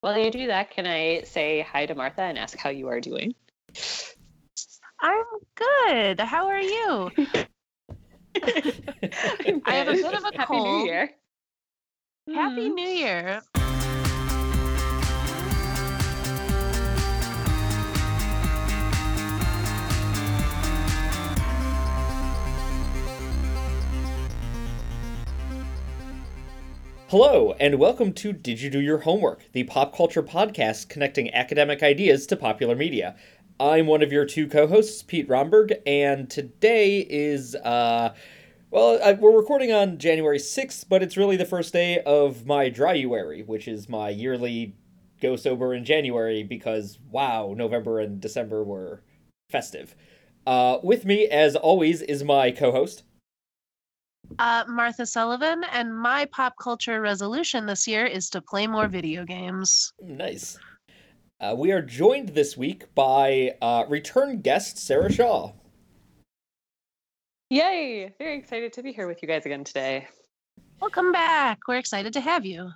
While you do that, can I say hi to Martha and ask how you are doing? I'm good. How are you? I have a bit of a Happy cold. New Year. Happy Mhm. New Year. Hello, and welcome to Did You Do Your Homework, the pop culture podcast connecting academic ideas to popular media. I'm one of your two co hosts, Pete Romberg, and today is, uh, well, I, we're recording on January 6th, but it's really the first day of my Dryuary, which is my yearly go sober in January because, wow, November and December were festive. Uh, with me, as always, is my co host. Uh, Martha Sullivan, and my pop culture resolution this year is to play more video games. Nice. Uh, we are joined this week by uh, return guest Sarah Shaw. Yay! Very excited to be here with you guys again today. Welcome back. We're excited to have you.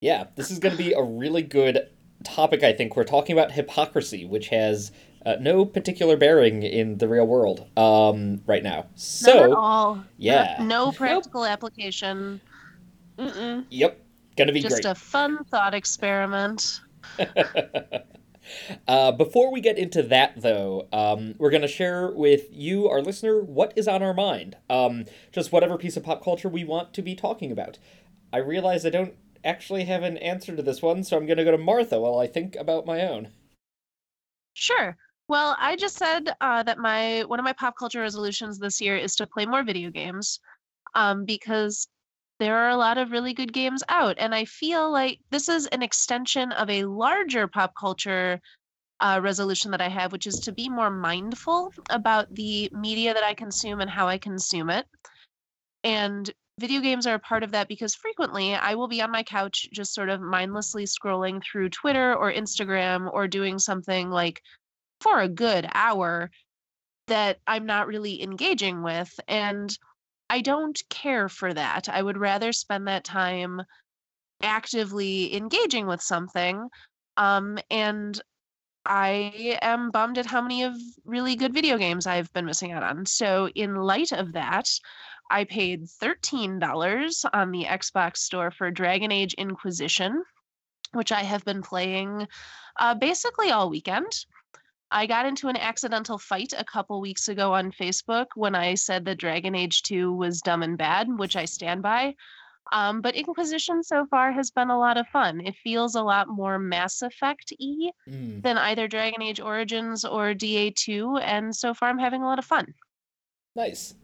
Yeah, this is going to be a really good topic, I think. We're talking about hypocrisy, which has uh, no particular bearing in the real world um, right now. Not at So, all. No- yeah. No, practical application. Mm-mm. yep, gonna be Just great. a fun thought experiment. uh, before we get into that, though, um, we're going to share with you, our listener, what is on our mind. Um, just whatever piece of pop culture we want to be talking about. I realize I don't actually have an answer to this one, so I'm going to go to Martha while I think about my own. Sure. Well, I just said uh, that my one of my pop culture resolutions this year is to play more video games, um, because there are a lot of really good games out, and I feel like this is an extension of a larger pop culture uh, resolution that I have, which is to be more mindful about the media that I consume and how I consume it. And video games are a part of that because frequently I will be on my couch just sort of mindlessly scrolling through Twitter or Instagram or doing something like for a good hour that I'm not really engaging with. And I don't care for that. I would rather spend that time actively engaging with something. Um, and I am bummed at how many of really good video games I've been missing out on. So, in light of that, I paid $13 on the Xbox store for Dragon Age Inquisition, which I have been playing uh, basically all weekend. I got into an accidental fight a couple weeks ago on Facebook when I said that Dragon Age 2 was dumb and bad, which I stand by. Um, but Inquisition so far has been a lot of fun. It feels a lot more Mass Effect y Mm, than either Dragon Age Origins or DA2, and so far I'm having a lot of fun. nice.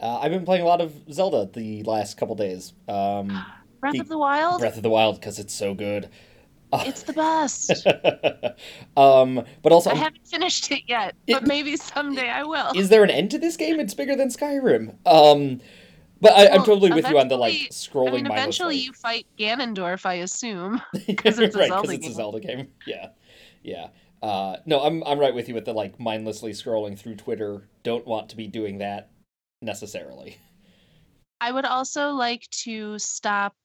Uh, I've been playing a lot of Zelda the last couple days. Um, Breath The of the Wild, Breath of the Wild, because it's so good. it's the best. um, but also, I haven't finished it yet, It- but maybe someday I will. is there an end to this game? It's bigger than Skyrim. Um, but I, I'm Well, totally with you on the like scrolling. I mean, eventually you fight Ganondorf, I assume. right, it's because Zelda it's a. Zelda game. Yeah, yeah. Uh, no, I'm I'm right with you with the like mindlessly scrolling through Twitter. Don't want to be doing that necessarily. I would also like to stop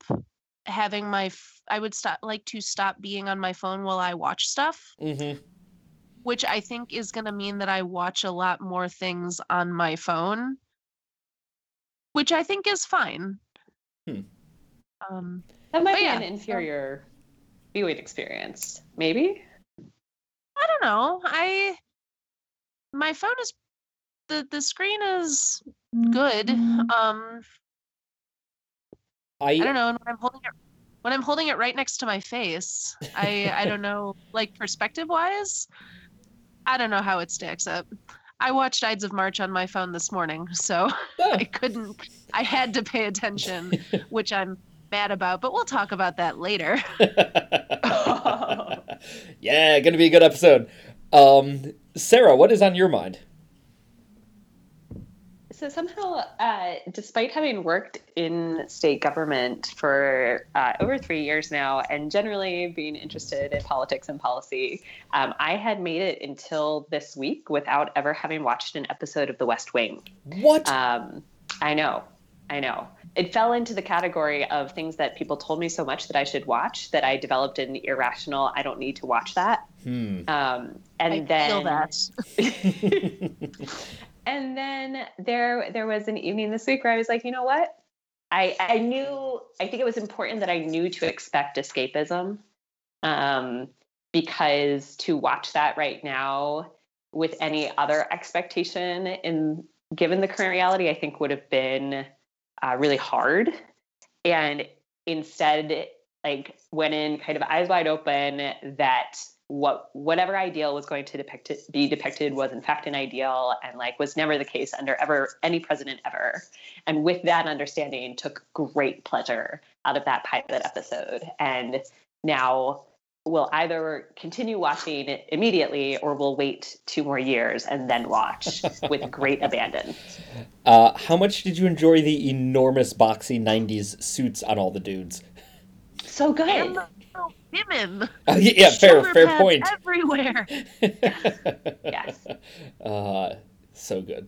having my. F- I would stop like to stop being on my phone while I watch stuff, Mm-hmm. which I think is going to mean that I watch a lot more things on my phone, which I think is fine. Hmm. Um, That might be yeah, an inferior viewing experience. Maybe? I don't know. I my phone is the the screen is good. Um, I, I don't know. And when I'm holding it, when I'm holding it right next to my face, I I don't know. Like perspective wise, I don't know how it stacks up. I watched Ides of March on my phone this morning, so Oh, I couldn't. I had to pay attention, which I'm mad about. But we'll talk about that later. yeah, gonna be a good episode. Um, Sarah, what is on your mind? So somehow, uh, despite having worked in state government for uh, over three years now, and generally being interested in politics and policy, um, I had made it until this week without ever having watched an episode of The West Wing. What? Um, I know. I know. It fell into the category of things that people told me so much that I should watch that I developed an irrational. I don't need to watch that. Hmm. Um, and I then feel that. and then there there was an evening this week where I was like, you know what? I I knew I think it was important that I knew to expect escapism. Um, because to watch that right now with any other expectation in given the current reality, I think would have been uh, really hard. And instead, like went in kind of eyes wide open that what whatever ideal was going to depict be depicted was in fact an ideal and like was never the case under ever any president ever. And with that understanding took great pleasure out of that pilot episode. And now we'll either continue watching it immediately or we'll wait two more years and then watch with great abandon. Uh, how much did you enjoy the enormous boxy 90s suits on all the dudes? so good. And the little women. Oh, yeah, yeah, fair, Shoulder fair point. Everywhere. yes Uh, so good.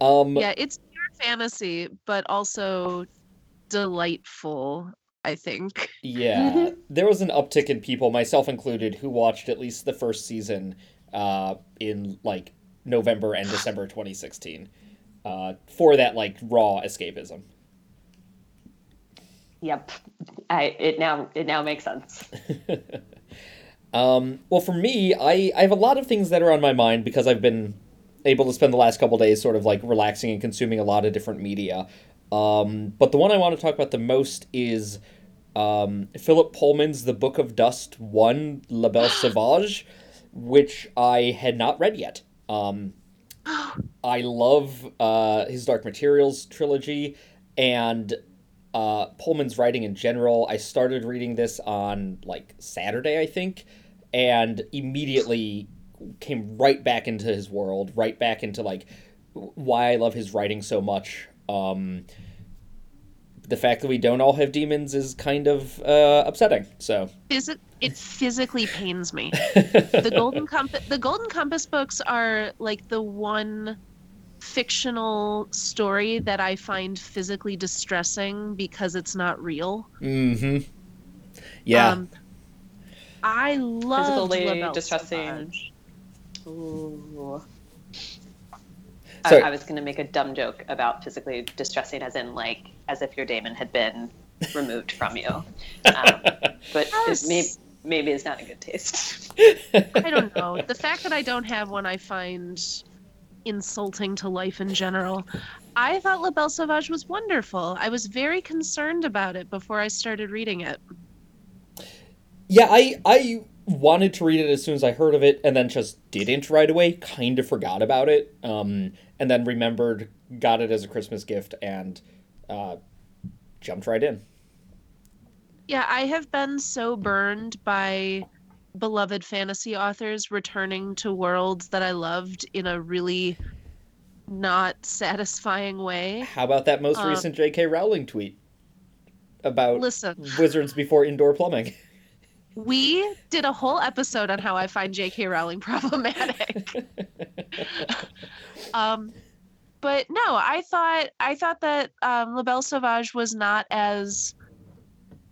Um, Yeah, it's pure fantasy, but also delightful, I think. Yeah, there was an uptick in people, myself included, who watched at least the first season uh, in like November and December 2016 uh, for that like raw escapism. Yep i it now it now makes sense Um, well, for me, I, I have a lot of things that are on my mind because I've been able to spend the last couple days sort of like relaxing and consuming a lot of different media. Um, but the one I want to talk about the most is um, Philip Pullman's The Book of Dust 1, La Belle Sauvage, which I had not read yet. Um, I love uh, his Dark Materials trilogy and uh, Pullman's writing in general. I started reading this on like Saturday, I think, and immediately came right back into his world, right back into like why I love his writing so much. Um, the fact that we don't all have daemons is kind of uh, upsetting. So it physically pains me. The Golden Compass the Golden Compass books are like the one fictional story that I find physically distressing because it's not real. Mm-hmm. Yeah. Um, I love Physically distressing. Ooh. I, I was going to make a dumb joke about physically distressing, as in like as if your daemon had been removed from you. Um, but it may, maybe it's not a good taste. I don't know. The fact that I don't have one, I find insulting to life in general. I thought La Belle Sauvage was wonderful. I was very concerned about it before I started reading it. Yeah, I I wanted to read it as soon as I heard of it, and then just didn't right away. Kind of forgot about it, um, and then remembered, got it as a Christmas gift, and uh, jumped right in. Yeah, I have been so burned by beloved fantasy authors returning to worlds that I loved in a really not satisfying way. How about that most Uh, recent J.K. Rowling tweet about Listen, wizards before indoor plumbing? we did a whole episode on how I find J.K. Rowling problematic. um, but no, I thought I thought that um, La Belle Sauvage was not as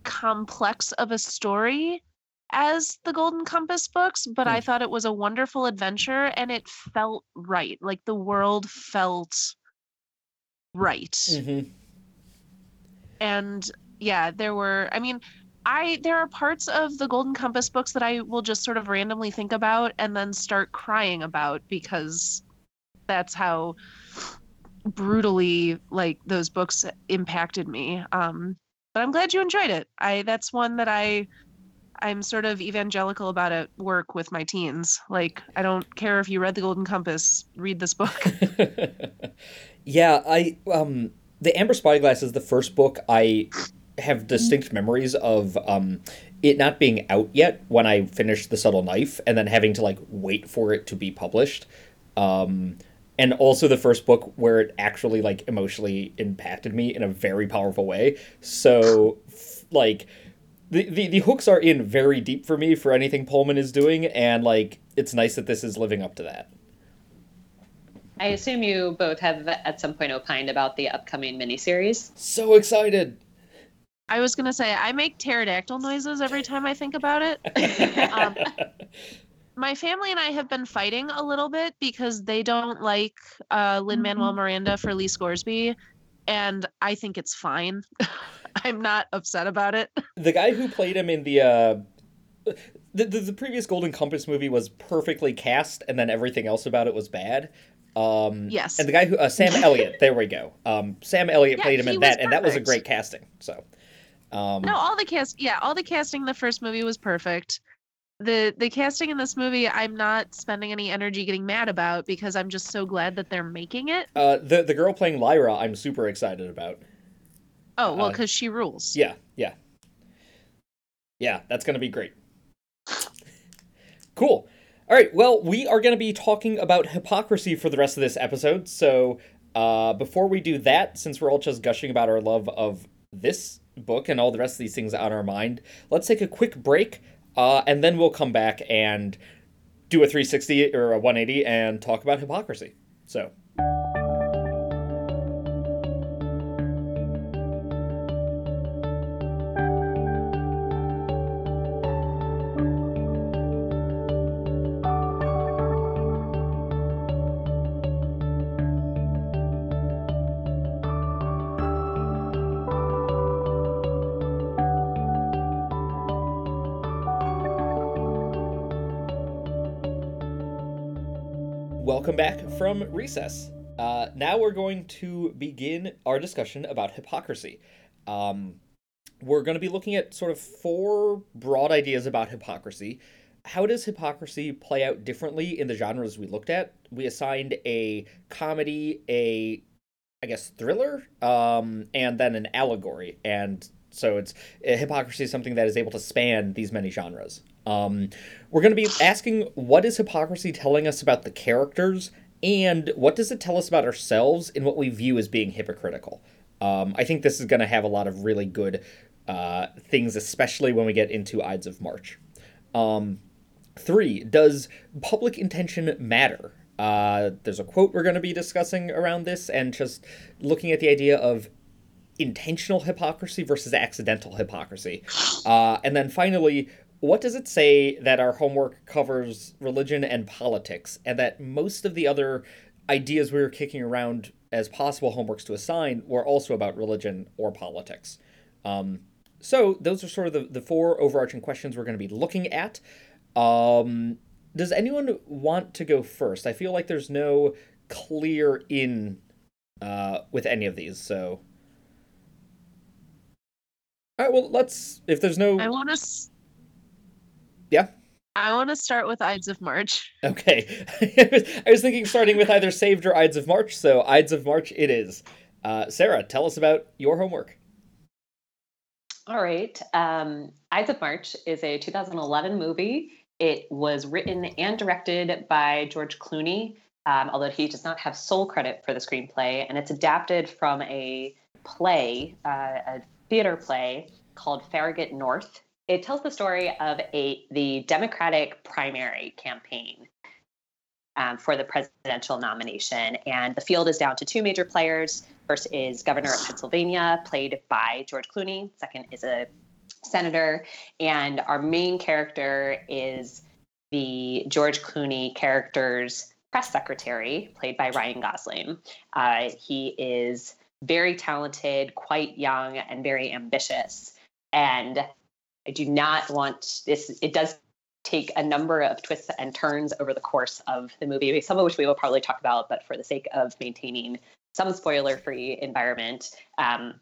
complex of a story as the Golden Compass books, but I Hmm. thought it was a wonderful adventure and it felt right. Like the world felt right hmm and yeah there were i mean i there are parts of the golden compass books that i will just sort of randomly think about and then start crying about because that's how brutally like those books impacted me um but i'm glad you enjoyed it i that's one that i i'm sort of evangelical about it work with my teens like i don't care if you read the golden compass read this book yeah, I um the Amber Spyglass is the first book I have distinct memories of um it not being out yet when I finished The Subtle Knife and then having to like wait for it to be published. Um and also the first book where it actually like emotionally impacted me in a very powerful way. So like the, the, the hooks are in very deep for me for anything Pullman is doing, and like it's nice that this is living up to that. I assume you both have at some point opined about the upcoming miniseries. So excited. I was gonna say I make pterodactyl noises every time I think about it. um, my family and I have been fighting a little bit because they don't like uh, Lin Manuel Miranda for Lee Scoresby, and I think it's fine. I'm not upset about it. The guy who played him in the uh, the, the, the previous Golden Compass movie was perfectly cast, and then everything else about it was bad. Um, yes. And the guy who uh, Sam Elliott, there we go. Um, Sam Elliott Yeah, played him in that, and that was a great casting. So, um, No, all the cast, yeah, all the casting in the first movie was perfect. The the casting in this movie, I'm not spending any energy getting mad about because I'm just so glad that they're making it. uh, the the girl playing Lyra, I'm super excited about. Oh well, Uh, because she rules. Yeah, yeah, yeah. That's gonna be great. Cool. All right. Well, we are going to be talking about hypocrisy for the rest of this episode. So, uh, before we do that, since we're all just gushing about our love of this book and all the rest of these things on our mind, let's take a quick break, uh, and then we'll come back and do a 360 or a 180 and talk about hypocrisy. So. From recess. Uh, now we're going to begin our discussion about hypocrisy. Um, we're going to be looking at sort of four broad ideas about hypocrisy. How does hypocrisy play out differently in the genres we looked at? We assigned a comedy, a I guess thriller, um, and then an allegory. And so it's uh, hypocrisy is something that is able to span these many genres. Um, we're going to be asking what is hypocrisy telling us about the characters, and what does it tell us about ourselves in what we view as being hypocritical. Um, I think this is going to have a lot of really good uh, things, especially when we get into Ides of March. Um, three, does public intention matter? Uh, there's a quote we're going to be discussing around this, and just looking at the idea of intentional hypocrisy versus accidental hypocrisy. Uh, and then finally, what does it say that our homework covers religion and politics, and that most of the other ideas we were kicking around as possible homeworks to assign were also about religion or politics? Um, so those are sort of the, the four overarching questions we're going to be looking at. Um, does anyone want to go first? I feel like there's no clear in uh, with any of these, so. All right, well, let's. If there's no. I want to. Yeah. I want to start with Ides of March. Okay. I was thinking starting with either Saved or Ides of March, so Ides of March it is. Uh, Sarah, tell us about your homework. All right. Um, Ides of March is a 2011 movie. It was written and directed by George Clooney, um, although he does not have sole credit for the screenplay. And it's adapted from a play, uh, a theater play called Farragut North. It tells the story of a the Democratic primary campaign um, for the presidential nomination, and the field is down to two major players. First is Governor of Pennsylvania, played by George Clooney. Second is a senator, and our main character is the George Clooney character's press secretary, played by Ryan Gosling. Uh, he is very talented, quite young, and very ambitious. And I do not want this. It does take a number of twists and turns over the course of the movie, some of which we will probably talk about, but for the sake of maintaining some spoiler free environment, um,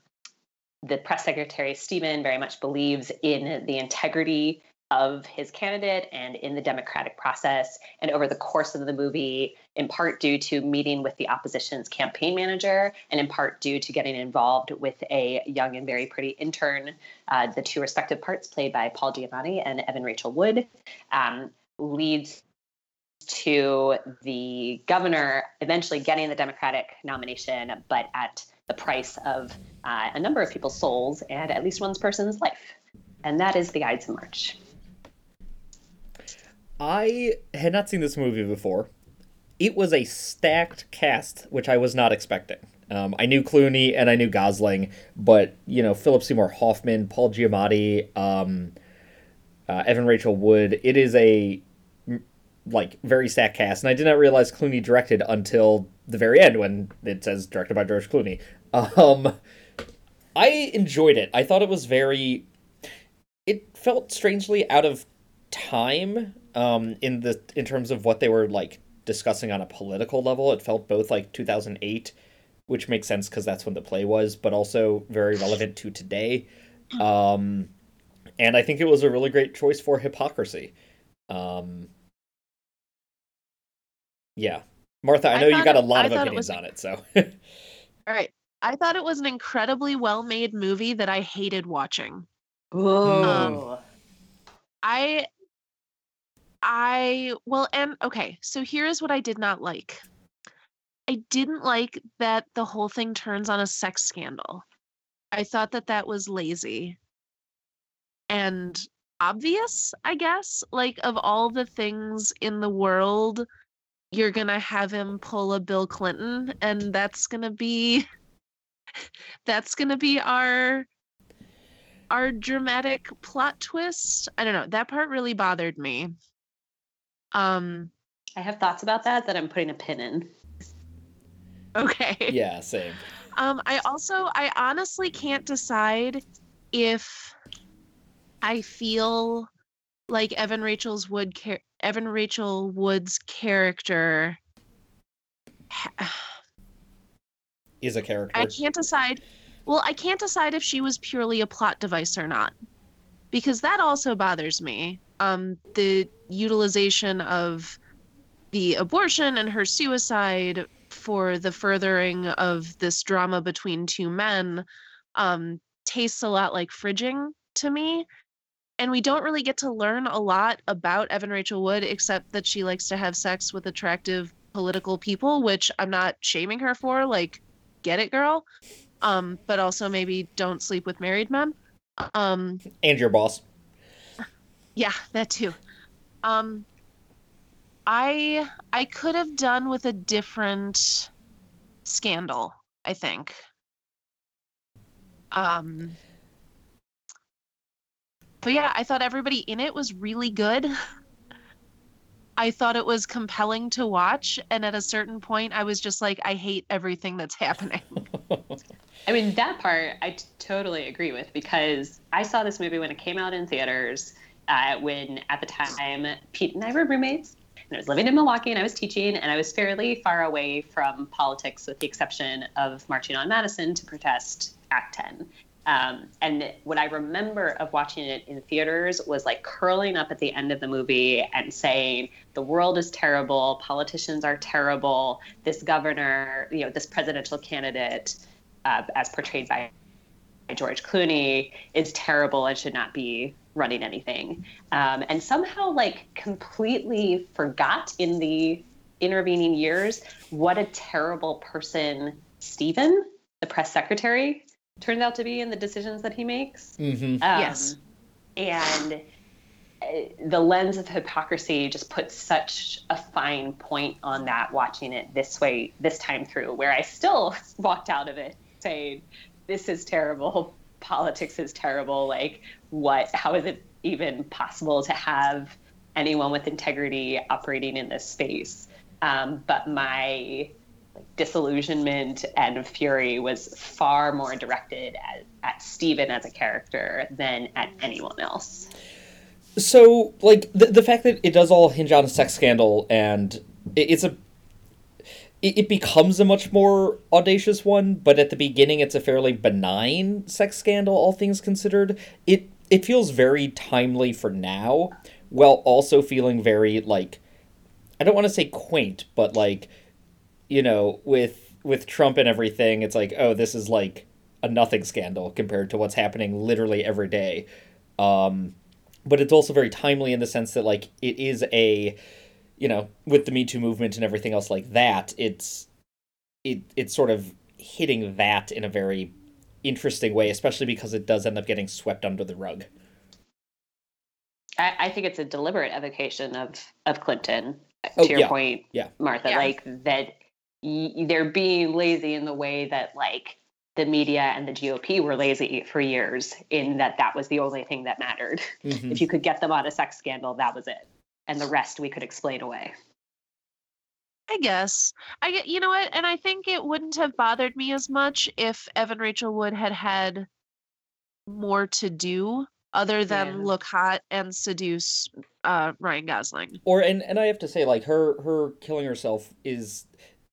the press secretary, Stephen, very much believes in the integrity of his candidate and in the democratic process. And over the course of the movie, in part due to meeting with the opposition's campaign manager, and in part due to getting involved with a young and very pretty intern, uh, the two respective parts played by Paul Giamatti and Evan Rachel Wood, um, leads to the governor eventually getting the Democratic nomination, but at the price of uh, a number of people's souls and at least one person's life. And that is the Ides of March. I had not seen this movie before, it was a stacked cast, which I was not expecting. Um, I knew Clooney and I knew Gosling, but you know Philip Seymour Hoffman, Paul Giamatti, um, uh, Evan Rachel Wood. It is a like very stacked cast, and I did not realize Clooney directed until the very end when it says directed by George Clooney. Um, I enjoyed it. I thought it was very. It felt strangely out of time um, in the in terms of what they were like discussing on a political level. It felt both like 2008, which makes sense because that's when the play was, but also very relevant to today. Um, and I think it was a really great choice for hypocrisy. Um, yeah, Martha, I know I you got a lot it, of opinions it on it, so. All right, I thought it was an incredibly well-made movie that I hated watching. Whoa. Um, I I well and okay, so here's what I did not like. I didn't like that the whole thing turns on a sex scandal. I thought that that was lazy and obvious, I guess. Like of all the things in the world, you're going to have him pull a Bill Clinton and that's going to be that's going to be our our dramatic plot twist. I don't know. That part really bothered me. Um, I have thoughts about that that I'm putting a pin in. Okay. Yeah, same. Um, I also, I honestly can't decide if I feel like Evan Rachel's Wood, char- Evan Rachel Wood's character is a character. I can't decide. Well, I can't decide if she was purely a plot device or not, because that also bothers me um, the utilization of the abortion and her suicide for the furthering of this drama between two men um, tastes a lot like fridging to me. And we don't really get to learn a lot about Evan Rachel Wood except that she likes to have sex with attractive political people, which I'm not shaming her for. Like, get it, girl. Um, but also maybe don't sleep with married men. Um, and your boss. Yeah, that too. Um I I could have done with a different scandal, I think. Um But yeah, I thought everybody in it was really good. I thought it was compelling to watch and at a certain point I was just like I hate everything that's happening. I mean, that part I t- totally agree with because I saw this movie when it came out in theaters uh, when at the time Pete and I were roommates. And I was living in Milwaukee and I was teaching, and I was fairly far away from politics, with the exception of marching on Madison to protest Act 10. Um, and what I remember of watching it in theaters was like curling up at the end of the movie and saying, the world is terrible, politicians are terrible, this governor, you know, this presidential candidate, uh, as portrayed by George Clooney, is terrible and should not be running anything um, and somehow like completely forgot in the intervening years what a terrible person Stephen, the press secretary, turned out to be in the decisions that he makes. Mm-hmm. Um, yes. And uh, the lens of hypocrisy just puts such a fine point on that watching it this way this time through where i still walked out of it saying this is terrible politics is terrible like what how is it even possible to have anyone with integrity operating in this space um, but my disillusionment and fury was far more directed at, at Stephen as a character than at anyone else. So, like the the fact that it does all hinge on a sex scandal and it, it's a it, it becomes a much more audacious one, but at the beginning it's a fairly benign sex scandal, all things considered. It it feels very timely for now, while also feeling very like I don't want to say quaint, but like you know, with with Trump and everything, it's like, oh, this is like a nothing scandal compared to what's happening literally every day. Um, but it's also very timely in the sense that like it is a you know, with the Me Too movement and everything else like that, it's it it's sort of hitting that in a very interesting way, especially because it does end up getting swept under the rug. I, I think it's a deliberate evocation of of Clinton. Oh, to your yeah, point, yeah. Martha, Yeah. like that y- they're being lazy in the way that like the media and the GOP were lazy for years in that that was the only thing that mattered. Mhm. If you could get them on a sex scandal, that was it. And the rest we could explain away. I guess. I you know what? And I think it wouldn't have bothered me as much if Evan Rachel Wood had had more to do other than Yeah. look hot and seduce uh, Ryan Gosling. Or and and I have to say, like her her killing herself is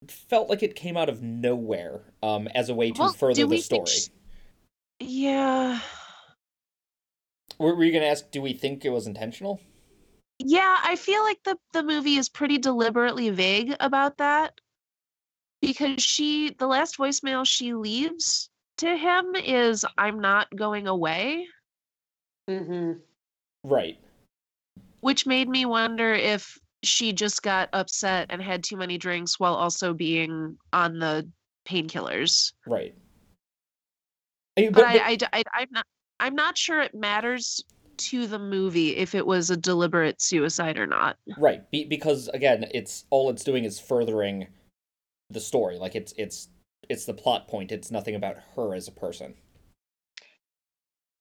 felt like it came out of nowhere um as a way to Well, further the story. think sh- Yeah. Were, were you gonna ask? Do we think it was intentional? Yeah, I feel like the the movie is pretty deliberately vague about that because she the last voicemail she leaves to him is I'm not going away, Mm-hmm. Right. which made me wonder if she just got upset and had too many drinks while also being on the painkillers. Right. But I- But, I, I, d- I I'm not I'm not sure it matters to the movie if it was a deliberate suicide or not. Right, be, because again, it's all it's doing is furthering the story. Like it's it's it's the plot point. It's nothing about her as a person.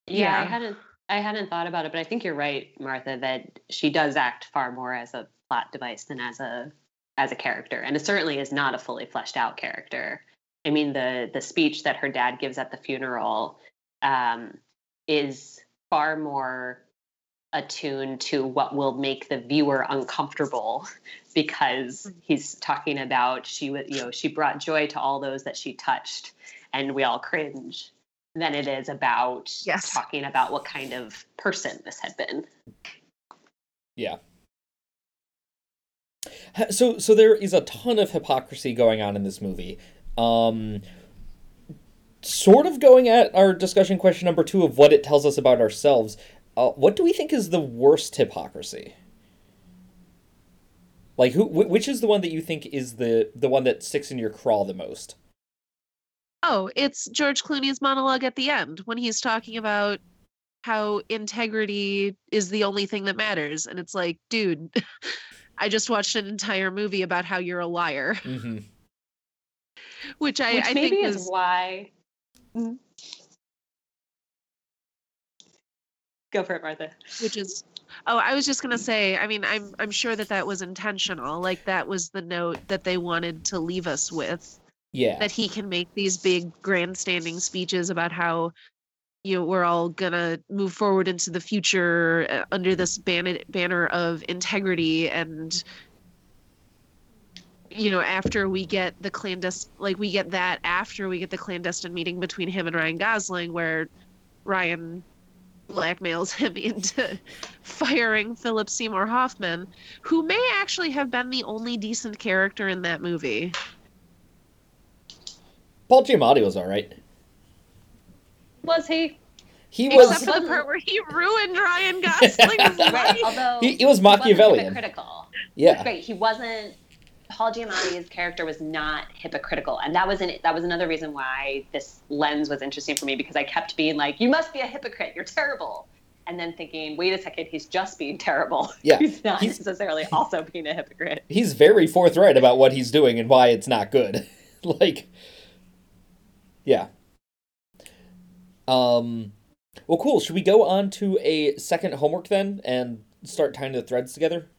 Yeah, I hadn't I hadn't thought about it, but I think you're right, Martha, that she does act far more as a plot device than as a as a character. And it certainly is not a fully fleshed out character. I mean the the speech that her dad gives at the funeral um, is far more attuned to what will make the viewer uncomfortable because he's talking about she was you know she brought joy to all those that she touched and we all cringe than it is about Yes. talking about what kind of person this had been. Yeah. So so there is a ton of hypocrisy going on in this movie. Um sort of going at our discussion question number 2 of what it tells us about ourselves. Uh, what do we think is the worst hypocrisy? Like who wh- which is the one that you think is the the one that sticks in your craw the most? Oh, it's George Clooney's monologue at the end when he's talking about how integrity is the only thing that matters. And it's like, dude, I just watched an entire movie about how you're a liar, Mhm. which I, Which I maybe think is is why. Go for it, Martha. which is oh i was just going to say i mean i'm i'm sure that that was intentional like that was the note that they wanted to leave us with Yeah. that he can make these big grandstanding speeches about how you know we're all gonna move forward into the future uh, under this ban- banner of integrity and you know after we get the clandestine like we get that after we get the clandestine meeting between him and ryan gosling where ryan blackmails him into firing philip seymour hoffman who may actually have been the only decent character in that movie Paul Giamatti was all right. Was he? He Except was for the part where he ruined Ryan Gosling's Right. life. Although he, he was wasn't Machiavellian. hypocritical. Yeah. Great. He wasn't. Paul Giamatti's character was not hypocritical, and that was an, that was another reason why this lens was interesting for me because I kept being like, "You must be a hypocrite. You're terrible," and then thinking, "Wait a second, he's just being terrible. Yeah, he's not he's- necessarily also being a hypocrite." He's very forthright about what he's doing and why it's not good. like Yeah. Um well cool, should we go on to a second homework then and start tying the threads together?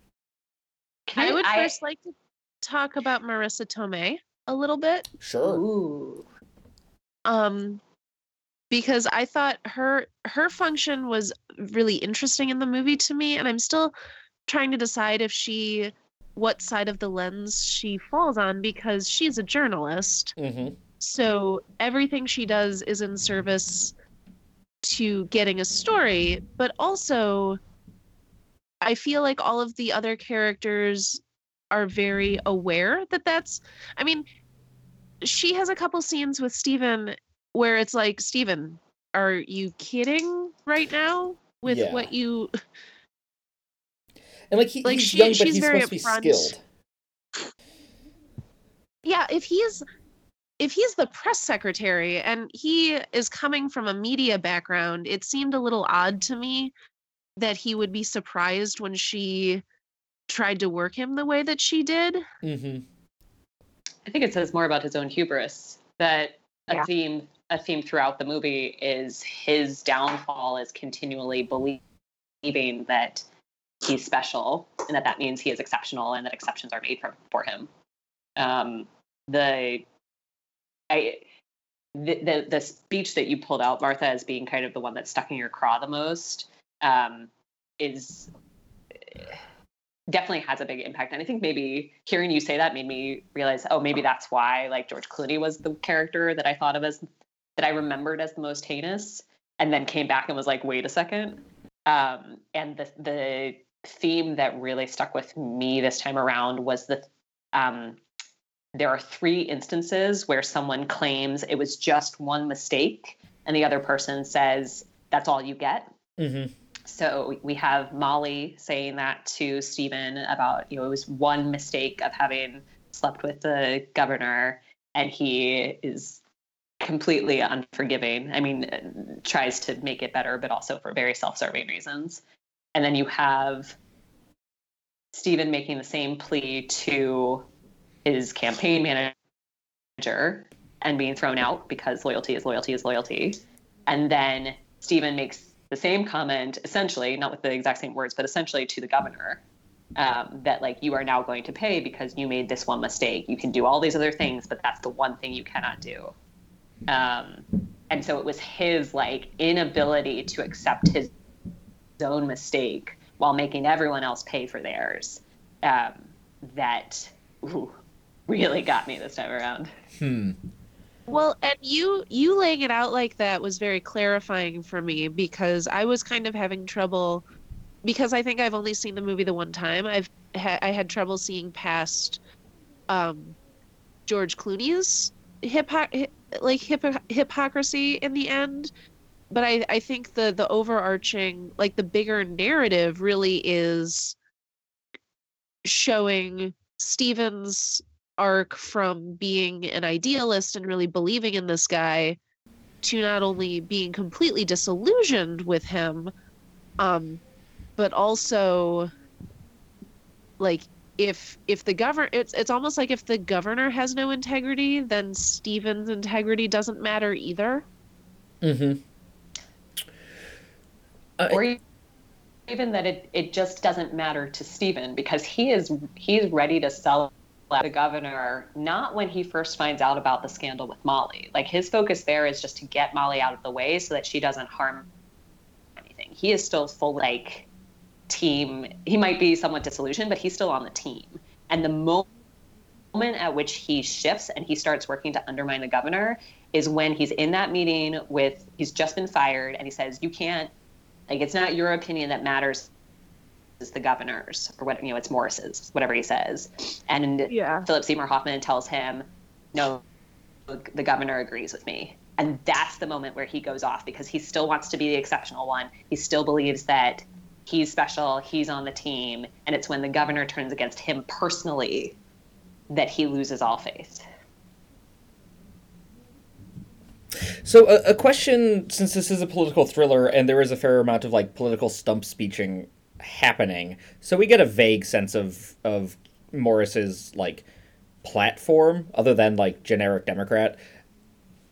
I would I- first like to talk about Marisa Tomei a little bit. Sure. Ooh. Um because I thought her her function was really interesting in the movie to me and I'm still trying to decide if she what side of the lens she falls on because she's a journalist. Mhm. So everything she does is in service to getting a story, but also I feel like all of the other characters are very aware that that's I mean she has a couple scenes with Stephen where it's like Stephen, are you kidding right now with Yeah. what you And like he, Like, he's she- young but she's he's very supposed to be upfront. skilled. yeah if he's if he's the press secretary and he is coming from a media background it seemed a little odd to me that he would be surprised when she tried to work him the way that she did. Mm-hmm. I think it says more about his own hubris that a Yeah. theme a theme throughout the movie is his downfall is continually believing that he's special and that that means he is exceptional and that exceptions are made for, for him. Um, the I the, the the speech that you pulled out, Martha, as being kind of the one that's stuck in your craw the most, um, is definitely has a big impact. And I think maybe hearing you say that made me realize, oh, maybe that's why like George Clooney was the character that I thought of as that I remembered as the most heinous, and then came back and was like, wait a second. Um, and the the theme that really stuck with me this time around was the um, there are three instances where someone claims it was just one mistake, and the other person says that's all you get. Mm-hmm. So we have Molly saying that to Stephen about, you know, it was one mistake of having slept with the governor, and he is completely unforgiving. I mean, tries to make it better, but also for very self serving reasons. And then you have Stephen making the same plea to his campaign manager and being thrown out because loyalty is loyalty is loyalty. And then Stephen makes the same comment, essentially, not with the exact same words, but essentially to the governor. Um, that like you are now going to pay because you made this one mistake. You can do all these other things, but that's the one thing you cannot do. Um, and so it was his like inability to accept his own mistake while making everyone else pay for theirs um, that ooh, really got me this time around. Hmm. Well, and you you laying it out like that was very clarifying for me because I was kind of having trouble because I think I've only seen the movie the one time. I've ha- I had trouble seeing past um, George Clooney's hypo- hi- like hypo- hypocrisy in the end. But I, I think the the overarching like the bigger narrative really is showing Stephen's arc from being an idealist and really believing in this guy to not only being completely disillusioned with him um but also like if if the governor it's it's almost like if the governor has no integrity then Stephen's integrity doesn't matter either Mm-hmm. Uh, or even that it, it just doesn't matter to Stephen because he is he's ready to sell out the governor not when he first finds out about the scandal with Molly. Like his focus there is just to get Molly out of the way so that she doesn't harm anything. He is still full like team. He might be somewhat disillusioned, but he's still on the team. And the mo- moment at which he shifts and he starts working to undermine the governor is when he's in that meeting with he's just been fired and he says you can't like it's not your opinion that matters the governor's or what you know it's morris's whatever he says. And yeah. Philip seymour hoffman tells him no the governor agrees with me. And that's the moment where he goes off because he still wants to be the exceptional one. He still believes that he's special he's on the team and it's when the governor turns against him personally that he loses all faith. So a, a question, since this is a political thriller and there is a fair amount of like political stump speeching happening, so we get a vague sense of of Morris's like platform, other than like generic Democrat.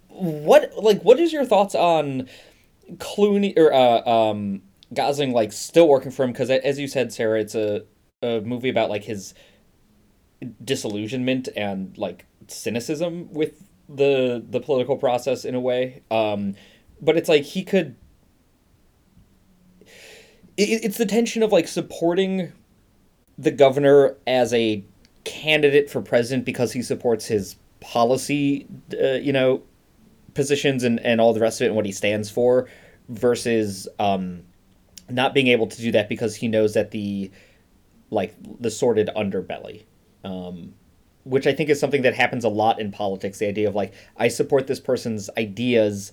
What like what is your thoughts on Clooney or uh, um, Gosling like still working for him? Because as you said, Sarah, it's a a movie about like his disillusionment and like cynicism with the the political process in a way um but it's like he could it, it's the tension of like supporting the governor as a candidate for president because he supports his policy uh, you know positions and and all the rest of it and what he stands for versus um not being able to do that because he knows that the like the sordid underbelly um which I think is something that happens a lot in politics. The idea of like, I support this person's ideas,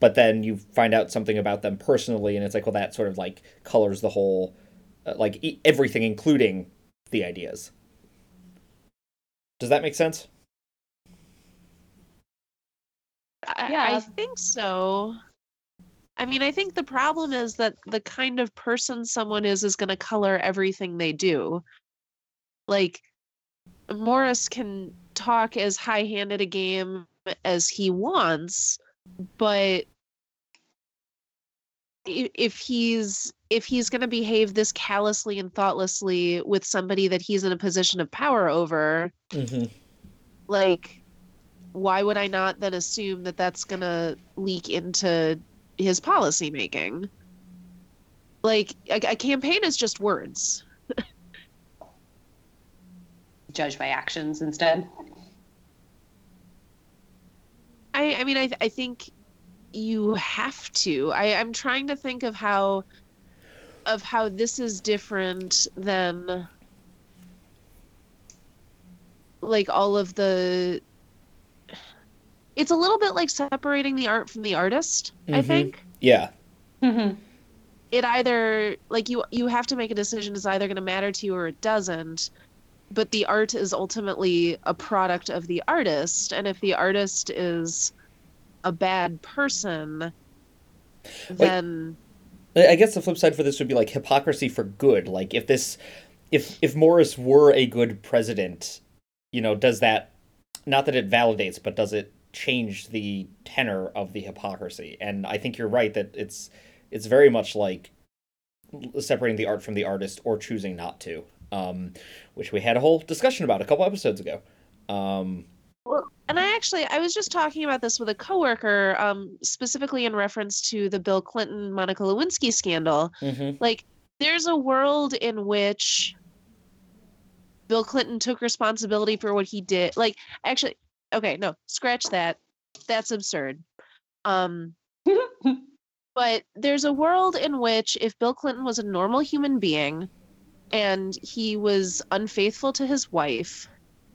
but then you find out something about them personally, and it's like, well, that sort of like colors the whole, uh, like e- everything, including the ideas. Does that make sense? I, Yeah. I think so. I mean, I think the problem is that the kind of person someone is is going to color everything they do. Like Morris can talk as high-handed a game as he wants, but if he's if he's going to behave this callously and thoughtlessly with somebody that he's in a position of power over mm-hmm. like why would i not then assume that that's going to leak into his policy making? Like a, a campaign is just words. Judge by actions instead i i mean i i think you have to. I, I'm trying to think of how of how this is different than like all of the it's a little bit like separating the art from the artist mm-hmm. i think yeah mm-hmm. it either like you you have to make a decision it's either going to matter to you or it doesn't but the art is ultimately a product of the artist and if the artist is a bad person, then I guess the flip side for this would be like hypocrisy for good. Like if this if if Morris were a good president, you know, does that not that it validates, but does it change the tenor of the hypocrisy? And I think you're right that it's it's very much like separating the art from the artist or choosing not to. Um, which we had a whole discussion about a couple episodes ago. Um, well, and I actually I was just talking about this with a coworker, um, specifically in reference to the Bill Clinton Monica Lewinsky scandal. Mm-hmm. Like, there's a world in which Bill Clinton took responsibility for what he did. Like, actually, okay, no, scratch that. That's absurd. Um, but there's a world in which if Bill Clinton was a normal human being and he was unfaithful to his wife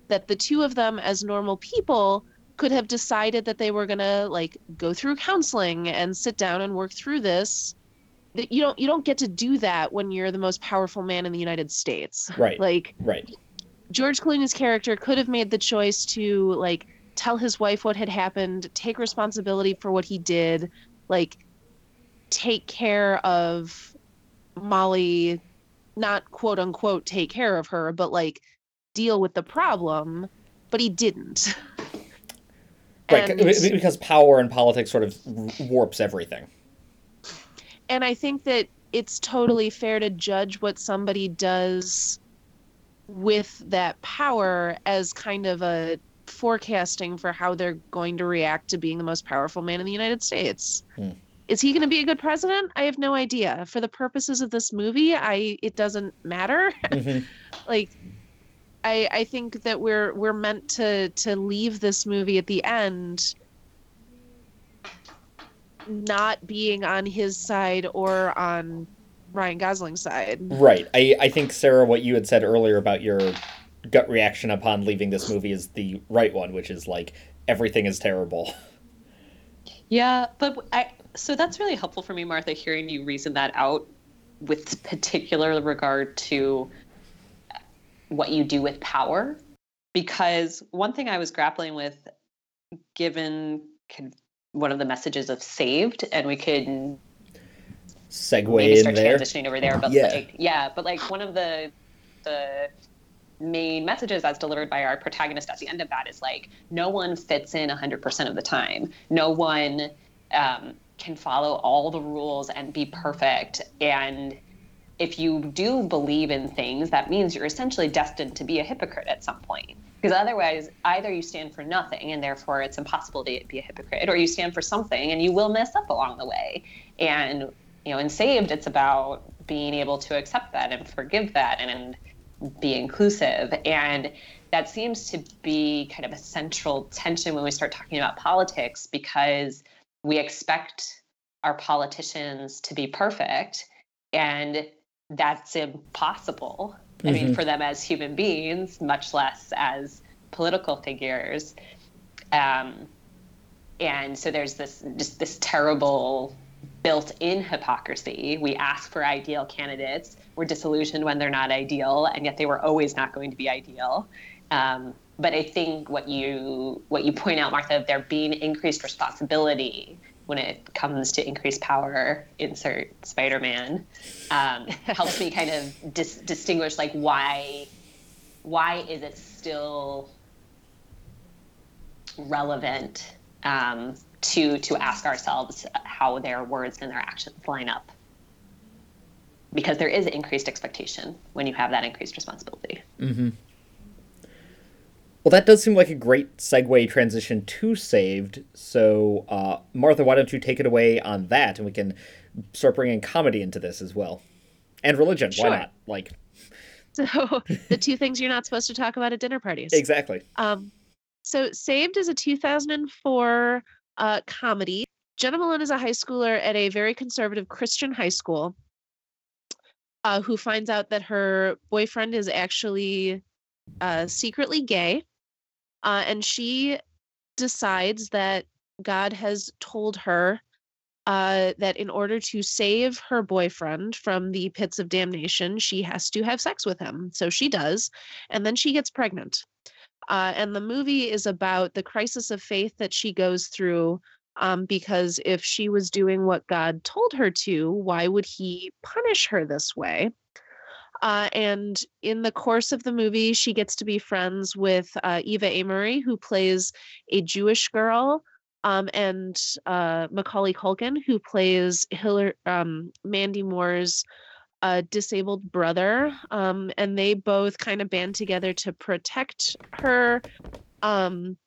that the two of them as normal people could have decided that they were going to like go through counseling and sit down and work through this that you don't you don't get to do that when you're the most powerful man in the United States. Right. Like right. George Clooney's character could have made the choice to like tell his wife what had happened, take responsibility for what he did, like take care of Molly, not quote unquote take care of her, but like deal with the problem, but he didn't. Right, because power and politics sort of warps everything. And I think that it's totally fair to judge what somebody does with that power as kind of a forecasting for how they're going to react to being the most powerful man in the United States. Hmm. Is he going to be a good president? I have no idea. For the purposes of this movie, I it doesn't matter. Mm-hmm. like I I think that we're we're meant to to leave this movie at the end not being on his side or on Ryan Gosling's side. Right. I I think Sarah what you had said earlier about your gut reaction upon leaving this movie is the right one, which is like everything is terrible. Yeah, but I so that's really helpful for me, Martha, hearing you reason that out with particular regard to what you do with power. Because one thing I was grappling with, given one of the messages of saved, and we could segue maybe start there. transitioning over there, but yeah. like yeah, but like one of the the main messages as delivered by our protagonist at the end of that is like no one fits in 100% of the time no one um, can follow all the rules and be perfect and if you do believe in things, that means you're essentially destined to be a hypocrite at some point. Because otherwise, either you stand for nothing and therefore it's impossible to be a hypocrite, or you stand for something and you will mess up along the way. And you know, in Saved, it's about being able to accept that and forgive that and, be inclusive. And that seems to be kind of a central tension when we start talking about politics because we expect our politicians to be perfect and that's impossible. Mm-hmm. I mean, mm-hmm. for them as human beings, much less as political figures. Um, and so there's this just this terrible built-in hypocrisy. We ask for ideal candidates. We're disillusioned when they're not ideal, and yet they were always not going to be ideal. Um, but I think what you what you point out, Martha, of there being increased responsibility when it comes to increased power, insert Spider-Man, um, helps me kind of dis- distinguish like why why is it still relevant um, to to ask ourselves how their words and their actions line up? Because there is increased expectation when you have that increased responsibility. Mm-hmm. Well, that does seem like a great segue transition to Saved. So, uh, Martha, why don't you take it away on that, and we can start bringing comedy into this as well, and religion. Sure. Why not? Like, So the two things you're not supposed to talk about at dinner parties. exactly. Um, so Saved is a 2004 uh, comedy. Jena Malone is a high schooler at a very conservative Christian high school uh, who finds out that her boyfriend is actually uh, secretly gay. Uh, and she decides that God has told her uh, that in order to save her boyfriend from the pits of damnation, she has to have sex with him. So she does. And then she gets pregnant. Uh, and the movie is about the crisis of faith that she goes through um, because if she was doing what God told her to, why would he punish her this way? Uh, and in the course of the movie, she gets to be friends with uh, Eva Amurri, who plays a Jewish girl, um, and uh, Macaulay Culkin, who plays Hillary, um, Mandy Moore's uh, disabled brother. Um, and they both kind of band together to protect her um,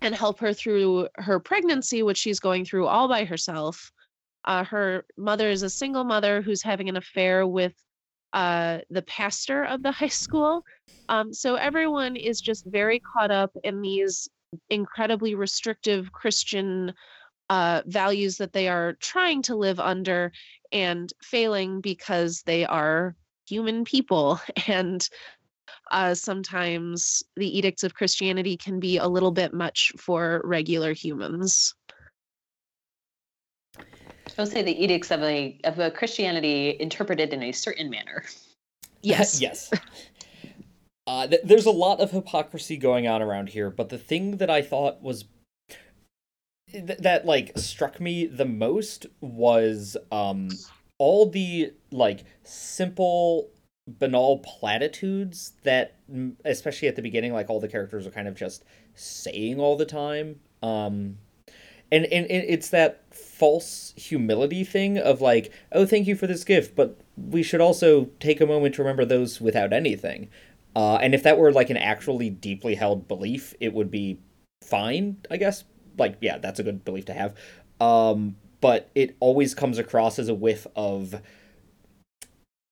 and help her through her pregnancy, which she's going through all by herself. Uh, her mother is a single mother who's having an affair with uh, the pastor of the high school. Um, so everyone is just very caught up in these incredibly restrictive Christian uh, values that they are trying to live under and failing because they are human people. And uh, sometimes the edicts of Christianity can be a little bit much for regular humans. I would say the edicts of a of a Christianity interpreted in a certain manner. Yes. yes. Uh, th- there's a lot of hypocrisy going on around here, but the thing that I thought was th- that like struck me the most was um all the like simple banal platitudes that especially at the beginning like all the characters are kind of just saying all the time um and, and, and it's that false humility thing of like oh thank you for this gift but we should also take a moment to remember those without anything. Uh, and if that were like an actually deeply held belief it would be fine i guess. Like yeah that's a good belief to have. Um, but it always comes across as a whiff of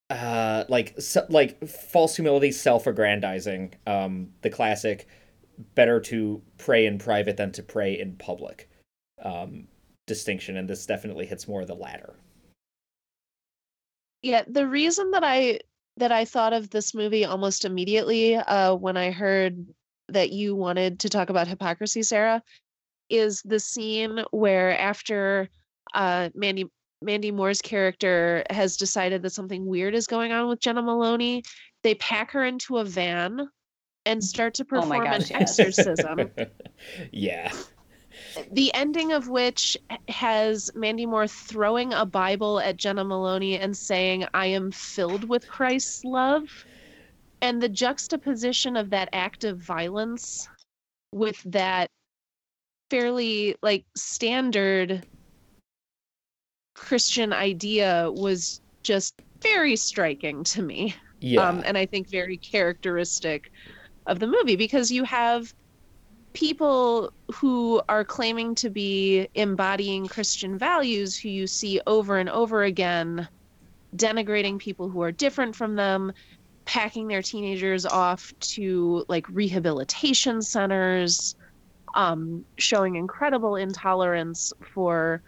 uh, like so, like false humility self-aggrandizing um, the classic better to pray in private than to pray in public. Um, distinction, and this definitely hits more of the latter. Yeah, the reason that I that I thought of this movie almost immediately uh, when I heard that you wanted to talk about hypocrisy, Sarah, is the scene where after uh, Mandy Mandy Moore's character has decided that something weird is going on with Jena Maloney, they pack her into a van and start to Oh my perform gosh, an yes. exorcism. yeah. The ending of which has Mandy Moore throwing a Bible at Jena Maloney and saying, I am filled with Christ's love. And the juxtaposition of that act of violence with that fairly like standard Christian idea was just very striking to me. Yeah. um, and I think very characteristic of the movie because you have people who are claiming to be embodying Christian values who you see over and over again denigrating people who are different from them, packing their teenagers off to like rehabilitation centers, um, showing incredible intolerance for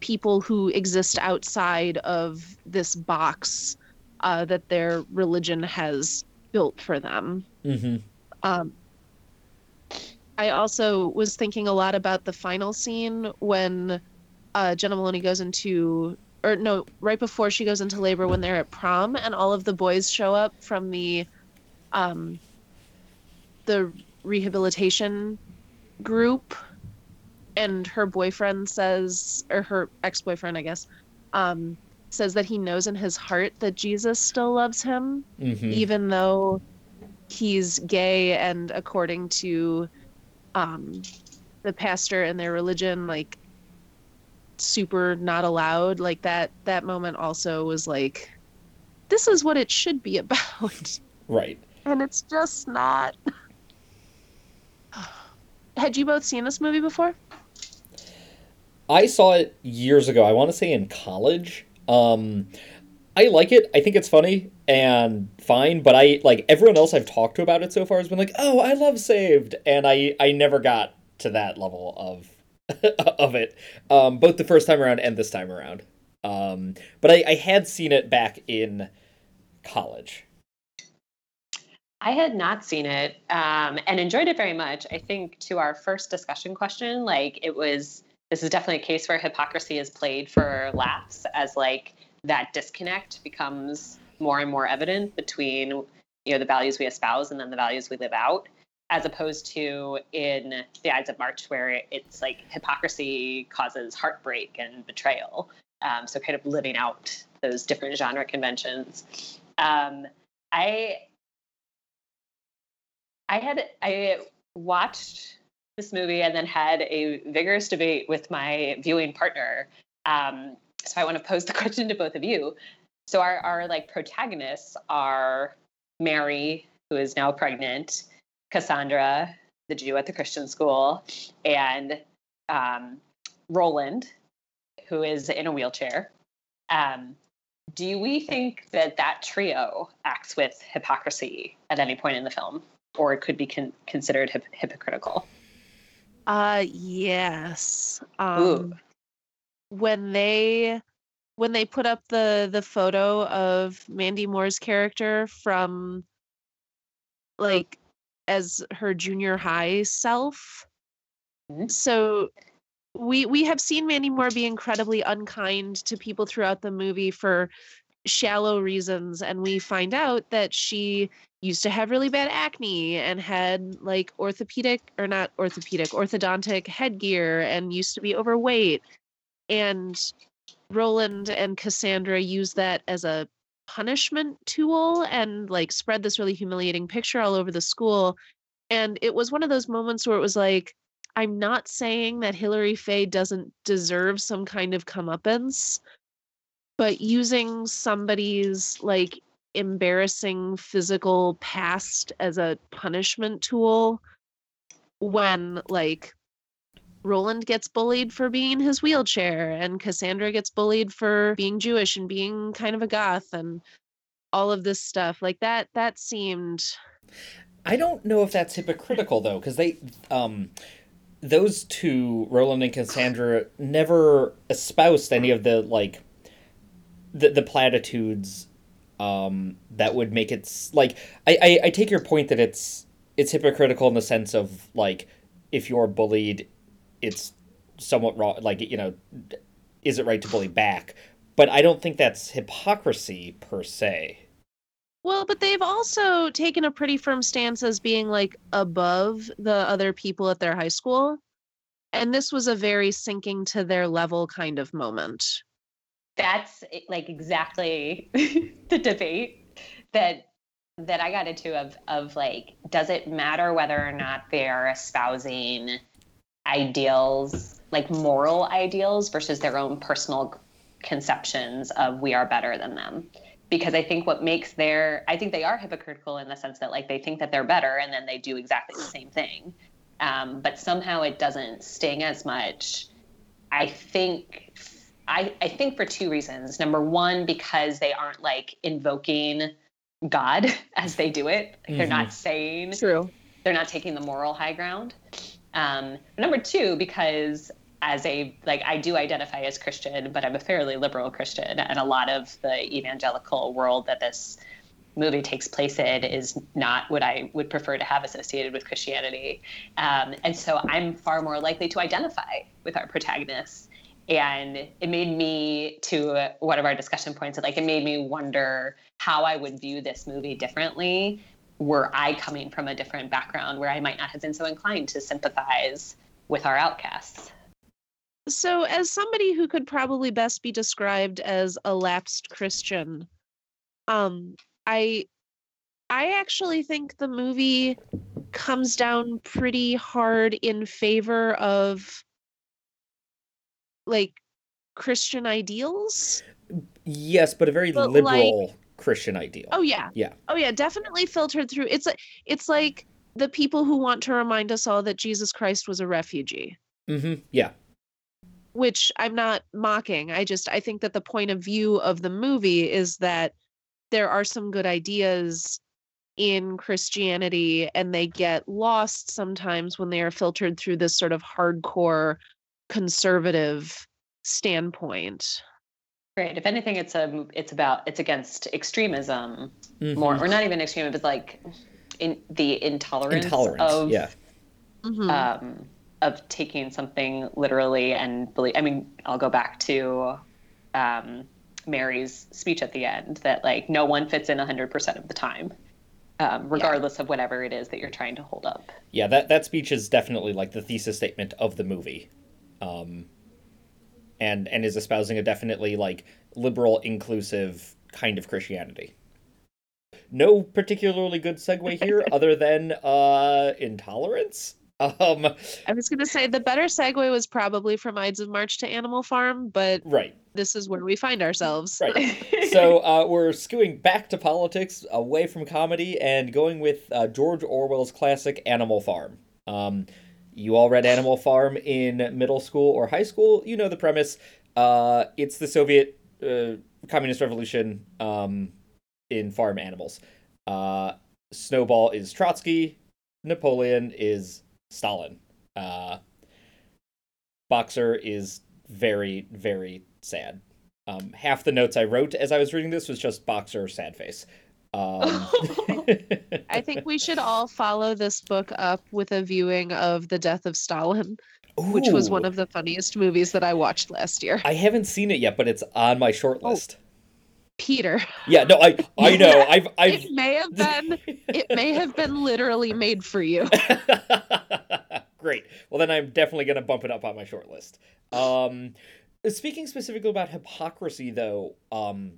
people who exist outside of this box uh, that their religion has built for them. mm-hmm. Um, I also was thinking a lot about the final scene when uh, Jena Maloney goes into, or no, right before she goes into labor when they're at prom and all of the boys show up from the, um, the rehabilitation group, and her boyfriend says, or her ex-boyfriend, I guess, um, says that he knows in his heart that Jesus still loves him Mm-hmm. even though he's gay and according to um the pastor and their religion like super not allowed. Like that that moment also was like this is what it should be about. Right. And it's just not. Had you both seen this movie before? I saw it years ago. I want to say in college. Um I like it. I think it's funny and fine, but I like everyone else I've talked to about it so far has been like, "Oh, I love Saved," and I I never got to that level of of it, um, both the first time around and this time around. Um, but I, I had seen it back in college. I had not seen it um, and enjoyed it very much. I think to our first discussion question, like it was, this is definitely a case where hypocrisy is played for laughs as like that disconnect becomes more and more evident between you know the values we espouse and then the values we live out as opposed to in the Ides of March, where it's like hypocrisy causes heartbreak and betrayal. Um, so, kind of living out those different genre conventions. Um, I I had I watched this movie and then had a vigorous debate with my viewing partner um, so I want to pose the question to both of you. So our our like protagonists are Mary, who is now pregnant, Cassandra, the Jew at the Christian school, and um, Roland, who is in a wheelchair. Um, do we think that that trio acts with hypocrisy at any point in the film, or it could be con- considered hip- hypocritical? Uh, yes. Um, Ooh when they when they put up the the photo of Mandy Moore's character from like as her junior high self. Mm-hmm. So we we have seen Mandy Moore be incredibly unkind to people throughout the movie for shallow reasons and we find out that she used to have really bad acne and had like orthopedic or not orthopedic orthodontic headgear and used to be overweight and Roland and Cassandra use that as a punishment tool and like spread this really humiliating picture all over the school. And it was one of those moments where it was like, I'm not saying that Hillary Faye doesn't deserve some kind of comeuppance, but using somebody's like embarrassing physical past as a punishment tool when like Roland gets bullied for being in his wheelchair, and Cassandra gets bullied for being Jewish and being kind of a goth, and all of this stuff. Like that, that seemed. I don't know if that's hypocritical though, because they, um, those two, Roland and Cassandra, never espoused any of the like, the the platitudes, um, that would make it like. I, I I take your point that it's it's hypocritical in the sense of like if you're bullied it's somewhat wrong. Like you know, is it right to bully back? But I don't think that's hypocrisy per se. Well, but they've also taken a pretty firm stance as being like above the other people at their high school. And this was a very sinking to their level kind of moment. That's eh, like exactly the debate that that I got into of of like does it matter whether or not they're espousing ideals, like moral ideals, versus their own personal conceptions of we are better than them. Because I think what makes their, I think they are hypocritical in the sense that like they think that they're better and then they do exactly the same thing. Um, but somehow it doesn't sting as much. I think I, I think for two reasons. Number one, because they aren't like invoking God as they do it. Mm-hmm. They're not saying true. They're not taking the moral high ground. Um, number two, because as a like I do identify as Christian, but I'm a fairly liberal Christian, and a lot of the evangelical world that this movie takes place in is not what I would prefer to have associated with Christianity. Um, and so I'm far more likely to identify with our protagonists. And it made me, to one of our discussion points, like it made me wonder how I would view this movie differently were I coming from a different background where I might not have been so inclined to sympathize with our outcasts. So, as somebody who could probably best be described as a lapsed Christian, um, I I actually think the movie comes down pretty hard in favor of like Christian ideals. Yes, but a very But, liberal Christian ideal. Oh yeah. Yeah. Oh yeah, definitely filtered through. It's like it's like the people who want to remind us all that Jesus Christ was a refugee, Mm-hmm. Yeah. which I'm not mocking. I just I think that the point of view of the movie is that there are some good ideas in Christianity and they get lost sometimes when they are filtered through this sort of hardcore conservative standpoint. Right. If anything, it's a it's about it's against extremism Mhm. more, or not even extremism, but like in the intolerance, Intolerance. of yeah. Mhm. um, of taking something literally and believe. I mean, I'll go back to um, Mary's speech at the end that like no one fits in 100% of the time, um, regardless of whatever it is that you're trying to hold up. Yeah, that that speech is definitely like the thesis statement of the movie, um, and and is espousing a definitely like liberal, inclusive kind of Christianity. No particularly good segue here, other than uh, intolerance. Um, I was going to say the better segue was probably from Ides of March to Animal Farm, but right. this is where we find ourselves. Right. so uh, we're skewing back to politics, away from comedy, and going with uh, George Orwell's classic Animal Farm. Um, you all read Animal Farm in middle school or high school. You know the premise. Uh, it's the Soviet uh, Communist Revolution um, in farm animals. Uh, Snowball is Trotsky. Napoleon is Stalin. Uh, Boxer is very, very sad. Um, half the notes I wrote as I was reading this was just Boxer sad face. Um, I think we should all follow this book up with a viewing of The Death of Stalin, which was one of the funniest movies that I watched last year. I haven't seen it yet, but it's on my short Oh. list. Peter. Yeah, no, I I know. I've I've It may have been it may have been literally made for you. Great. Well, then I'm definitely going to bump it up on my short list. Um, speaking specifically about hypocrisy, though, um,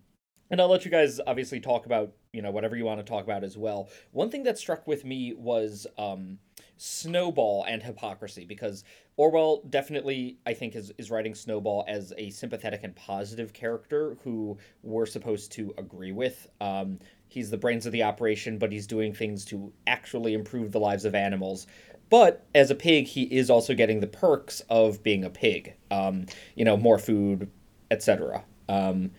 and I'll let you guys obviously talk about you know whatever you want to talk about as well. One thing that struck with me was um, Snowball and hypocrisy because Orwell definitely I think is is writing Snowball as a sympathetic and positive character who we're supposed to agree with. Um, he's the brains of the operation, but he's doing things to actually improve the lives of animals. But as a pig, he is also getting the perks of being a pig. Um, you know, more food, etc. Um,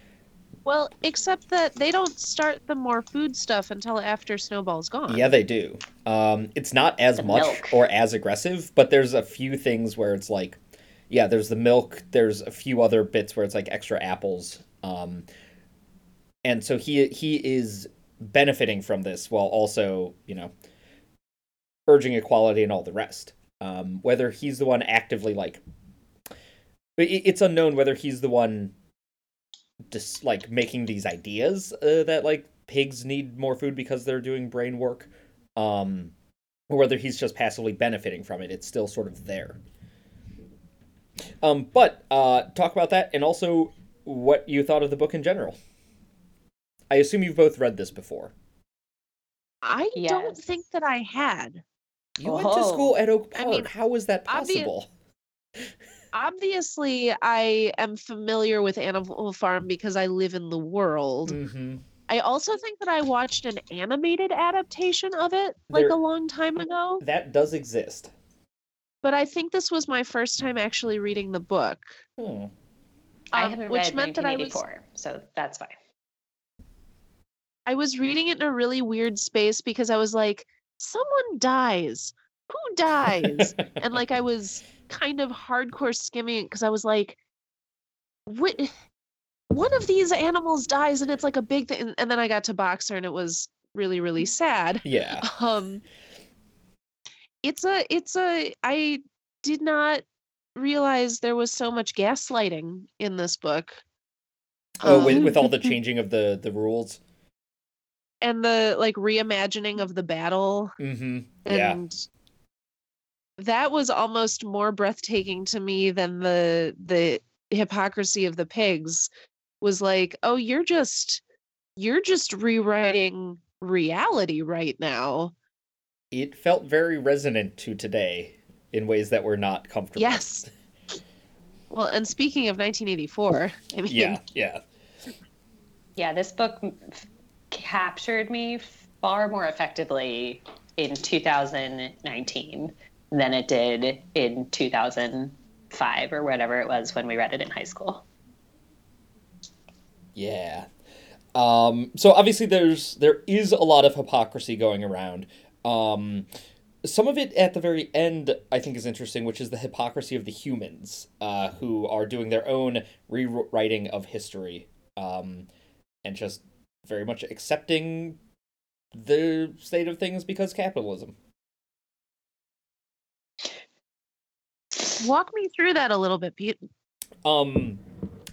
Well, except that they don't start the more food stuff until after Snowball's gone. yeah, they do. Um, it's not as The much milk. or as aggressive, but there's a few things where it's like, yeah, there's the milk. There's a few other bits where it's like extra apples. Um, and so he he is benefiting from this while also, you know, urging equality and all the rest. Um, whether he's the one actively like, it, it's unknown whether he's the one just like making these ideas uh, that like pigs need more food because they're doing brain work um or whether he's just passively benefiting from it it's still sort of there. Um but uh talk about that and also what you thought of the book in general. I assume you've both read this before. I don't think that I had. you went to Oh. school at oak I park. Mean, how is that obvi- possible Obviously, I am familiar with Animal Farm because I live in the world. mm-hmm. I also think that I watched an animated adaptation of it like There- a long time ago, that does exist but I think this was my first time actually reading the book. hmm. I um, haven't which read meant that I was 1984, so that's fine. I was reading it in a really weird space because I was like, someone dies. Who dies? and like I was kind of hardcore skimming because I was like, what? One of these animals dies, and it's like a big thing. And, and then I got to Boxer, and it was really, really sad. yeah Um, it's a, it's a. I did not realize there was so much gaslighting in this book. oh with, Um, with all the changing of the the rules and the like reimagining of the battle mm-hmm yeah and that was almost more breathtaking to me than the the hypocrisy of the pigs was like oh you're just you're just rewriting reality right now. It felt very resonant to today in ways that were not comfortable. Yes. Well, and speaking of 1984, I mean, Yeah, yeah. Yeah, this book f- captured me far more effectively in 2019 than it did in 2005 or whatever it was when we read it in high school. Yeah. Um, so obviously there's there is a lot of hypocrisy going around. Um, some of it at the very end I think is interesting, which is the hypocrisy of the humans, uh, who are doing their own rewriting of history, um, and just very much accepting the state of things because capitalism. Walk me through that a little bit, Pete. Um,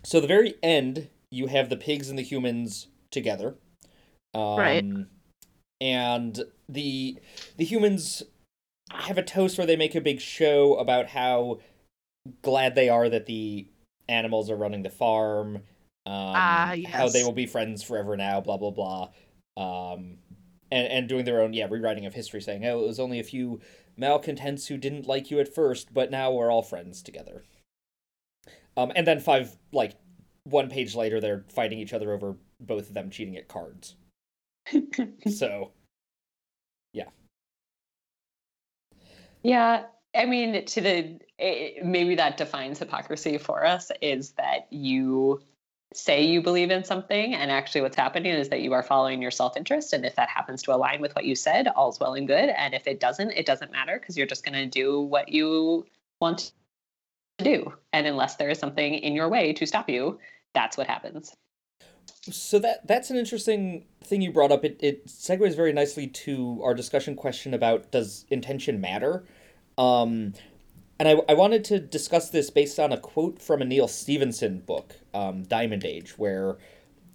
so the very end, you have the pigs and the humans together. Um, Right. And the the humans have a toast where they make a big show about how glad they are that the animals are running the farm. Um, Ah, How they will be friends forever now. Blah blah blah. Um, and and doing their own yeah rewriting of history, saying oh it was only a few malcontents who didn't like you at first, but now we're all friends together. Um, and then five, like, one page later, they're fighting each other over both of them cheating at cards. So, Yeah, Yeah, I mean, to the eh, maybe that defines hypocrisy for us is that you say you believe in something, and actually, what's happening is that you are following your self interest. And if that happens to align with what you said, all's well and good. And if it doesn't, it doesn't matter because you're just going to do what you want to do. And unless there is something in your way to stop you, that's what happens. so that that's an interesting thing you brought up. It it segues very nicely to our discussion question about does intention matter? Um, and I, I wanted to discuss this based on a quote from a Neal Stephenson book, um, Diamond Age, where,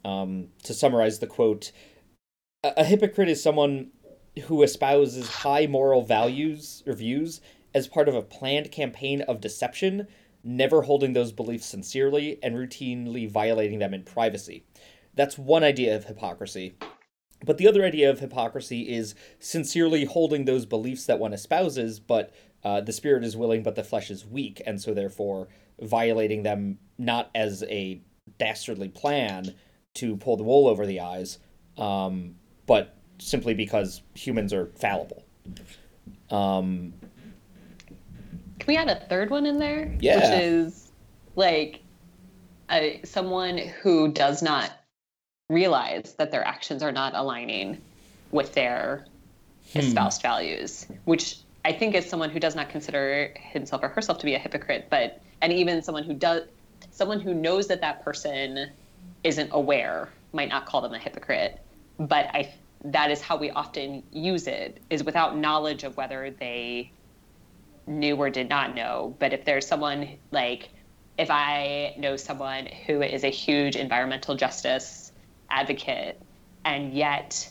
um, to summarize the quote, a, a hypocrite is someone who espouses high moral values or views as part of a planned campaign of deception, never holding those beliefs sincerely and routinely violating them in privacy. That's one idea of hypocrisy. But the other idea of hypocrisy is sincerely holding those beliefs that one espouses, but uh, the spirit is willing, but the flesh is weak, and so therefore violating them not as a dastardly plan to pull the wool over the eyes, um, but simply because humans are fallible. Um, Can we add a third one in there? Yeah. Which is like a, someone who does not realize that their actions are not aligning with their espoused values, which I think as someone who does not consider himself or herself to be a hypocrite, but and even someone who does someone who knows that that person isn't aware might not call them a hypocrite, but I that is how we often use it is without knowledge of whether they knew or did not know. But if there's someone like, if I know someone who is a huge environmental justice advocate, and yet,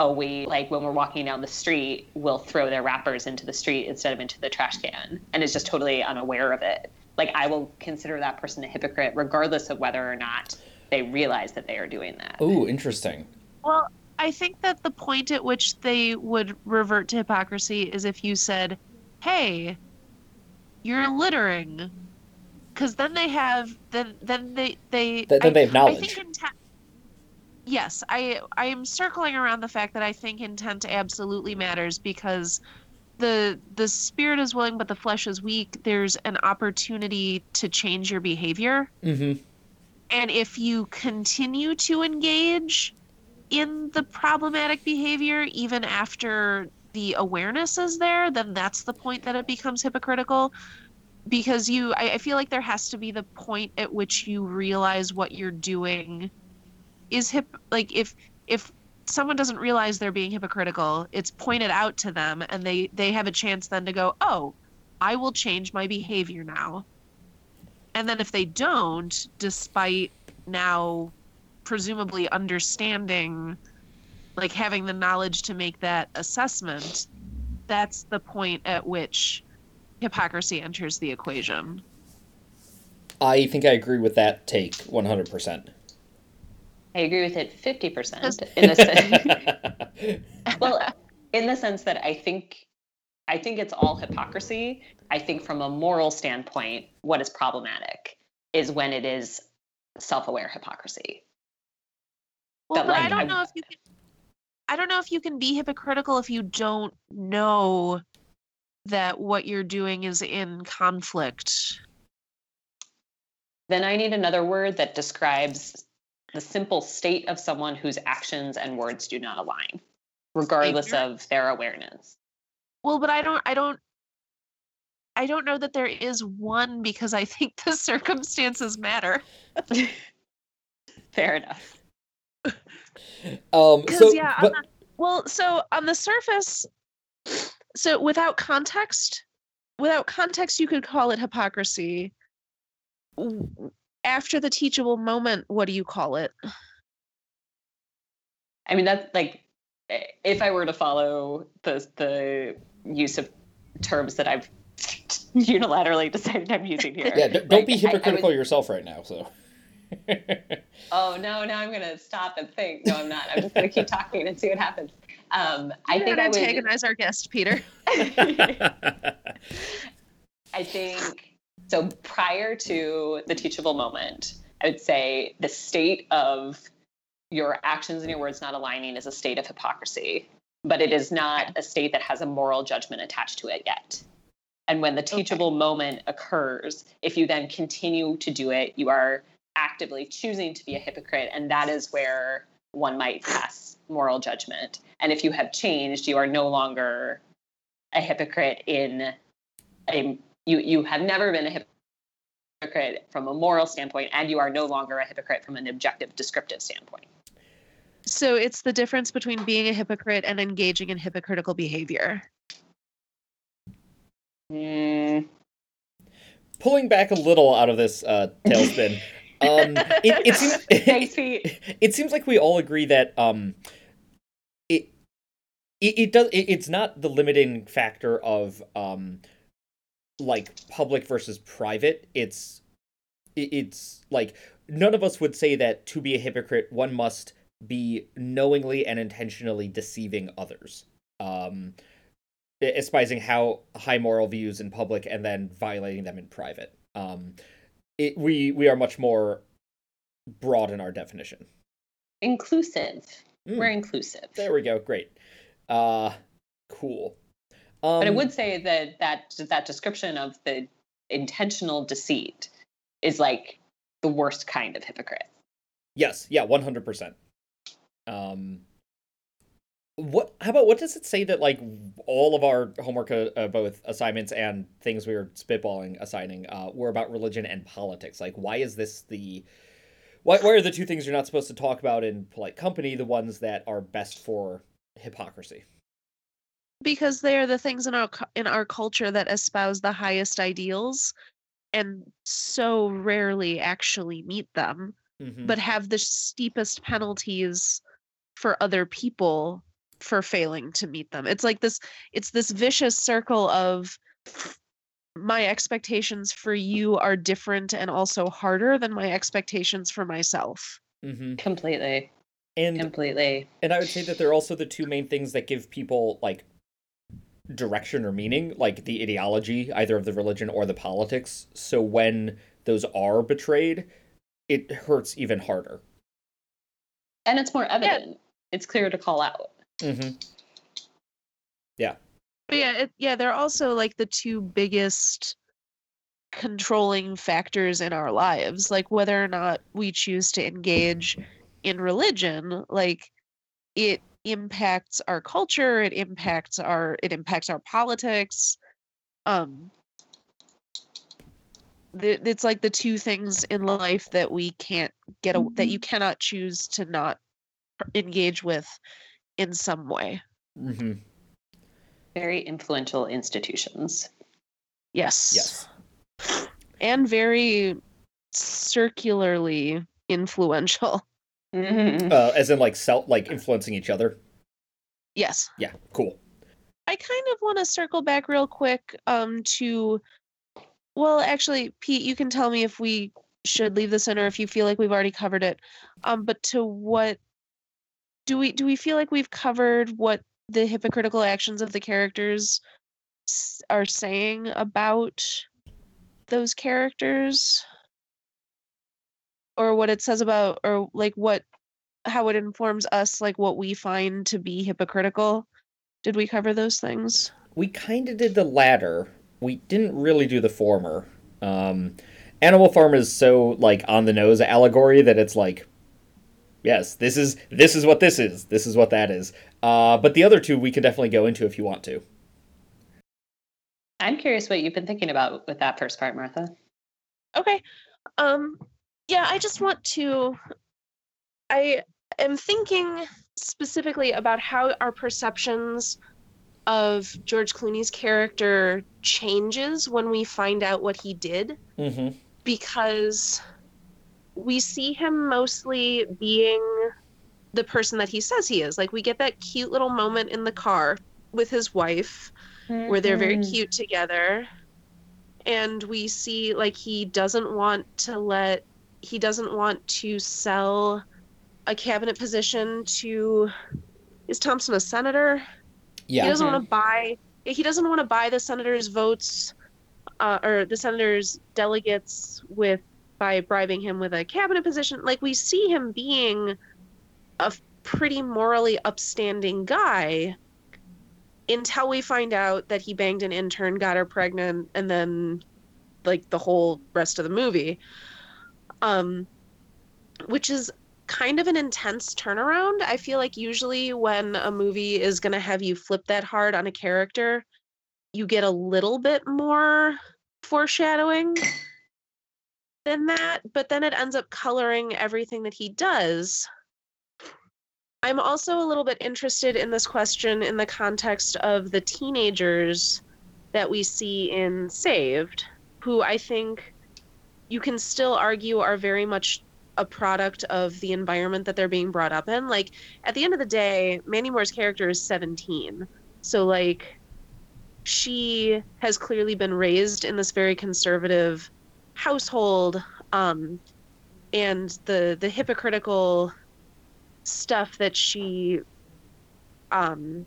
oh, we like when we're walking down the street, will throw their wrappers into the street instead of into the trash can, and is just totally unaware of it. Like, I will consider that person a hypocrite, regardless of whether or not they realize that they are doing that. oh interesting. Well, I think that the point at which they would revert to hypocrisy is if you said, "Hey, you're littering," because then they have then then they they Th- then I- they have I knowledge. think intent. Yes, I I am circling around the fact that I think intent absolutely matters because the the spirit is willing but the flesh is weak. There's an opportunity to change your behavior. Mm-hmm. And if you continue to engage in the problematic behavior even after the awareness is there, then that's the point that it becomes hypocritical. Because you, I, I feel like there has to be the point at which you realize what you're doing is hip. Like if if someone doesn't realize they're being hypocritical, it's pointed out to them, and they they have a chance then to go, oh, I will change my behavior now. And then if they don't, despite now presumably understanding, like having the knowledge to make that assessment, that's the point at which hypocrisy enters the equation. I think I agree with that take 100%. I agree with it 50% in the sense well in the sense that I think I think it's all hypocrisy. I think from a moral standpoint what is problematic is when it is self-aware hypocrisy. Well, But, but I don't I- know if you can. I don't know if you can be hypocritical if you don't know that what you're doing is in conflict. Then I need another word that describes the simple state of someone whose actions and words do not align, regardless of their awareness. Well, but I don't. I don't. I don't know that there is one because I think the circumstances matter. Fair enough. um Because so yeah, on but, the, well, so on the surface, so without context, without context, you could call it hypocrisy. W- After the teachable moment, what do you call it? I mean, that's like eh, if I were to follow the the use of terms that I've unilaterally decided I'm using here. yeah don't like, be I- I would- hypocritical yourself right now so oh no, now I'm gonna stop and think. No, I'm not. I'm just gonna keep talking and see what happens. Um, I think don't I would. antagonize our guest, Peter. I think so. Prior to the teachable moment, I would say the state of your actions and your words not aligning is a state of hypocrisy, but it is not a state that has a moral judgment attached to it yet. And when the teachable moment occurs, if you then continue to do it, you are actively choosing to be a hypocrite. And that is where one might pass moral judgment. And if you have changed, you are no longer a hypocrite in a you you have never been a hypocrite from a moral standpoint and you are no longer a hypocrite from an objective descriptive standpoint So it's the difference between being a hypocrite and engaging in hypocritical behavior. Mm, pulling back a little out of this uh tailspin um it, it seems thanks Pete. it seems like we all agree that um it it, it does it, it's not the limiting factor of um like public versus private it's it's like none of us would say that to be a hypocrite one must be knowingly and intentionally deceiving others um espousing how high moral views in public and then violating them in private um it, we we are much more broad in our definition inclusive Mm. we're inclusive There we go. Great. Uh cool. Um but i would say that that that description of the intentional deceit is like the worst kind of hypocrite. Yes, yeah, 100%. Um what how about what does it say that like all of our homework uh, uh, both assignments and things we were spitballing assigning uh were about religion and politics? Like why is this the why, why are the two things you're not supposed to talk about in polite company the ones that are best for hypocrisy because they are the things in our in our culture that espouse the highest ideals and so rarely actually meet them Mhm. but have the steepest penalties for other people for failing to meet them it's like this it's this vicious circle of my expectations for you are different and also harder than my expectations for myself Mhm. completely and completely And I would say that they're also the two main things that give people like direction or meaning, like the ideology, either of the religion or the politics. So when those are betrayed, it hurts even harder. and it's more evident it's clear to call out Mm-hmm. But yeah, it, yeah, they're also like the two biggest controlling factors in our lives, like whether or not we choose to engage in religion, like it impacts our culture, it impacts our it impacts our politics. Um th- it's like the two things in life that we can't get a, that you cannot choose to not engage with in some way. Mm-hmm. very influential institutions Yes. Yes. and very circularly influential. Mhm. Uh, as in like self, like influencing each other. Yes. Yeah. Cool. I kind of want to circle back real quick um to well actually Pete you can tell me if we should leave this in or if you feel like we've already covered it. Um, but to what do we do we feel like we've covered what the hypocritical actions of the characters are saying about those characters or what it says about or like what how it informs us like what we find to be hypocritical did we cover those things We kind of did the latter. We didn't really do the former. Um, Animal Farm is so like on the nose allegory that it's like, yes, this is this is what this is. This is what that is. Uh, but the other two we can definitely go into if you want to. I'm curious what you've been thinking about with that first part, Martha. okay um yeah i just want to i am thinking specifically about how our perceptions of george clooney's character changes when we find out what he did Mm-hmm. because we see him mostly being the person that he says he is. Like we get that cute little moment in the car with his wife where they're very Mm-hmm. cute together. And we see like he doesn't want to let he doesn't want to sell a cabinet position to is Thompson a senator? Yeah. He doesn't Mhm. want to buy. He doesn't want to buy the senator's votes, uh, or the senator's delegates with by bribing him with a cabinet position. Like we see him being a pretty morally upstanding guy until we find out that he banged an intern, got her pregnant, and then like the whole rest of the movie. Um, which is kind of an intense turnaround. I feel like usually when a movie is going to have you flip that hard on a character, you get a little bit more foreshadowing than that, but then it ends up coloring everything that he does. I'm also a little bit interested in this question in the context of the teenagers that we see in Saved, who I think you can still argue are very much a product of the environment that they're being brought up in. Like at the end of the day, Mandy Moore's character is 17. So like she has clearly been raised in this very conservative household um and the the hypocritical stuff that she um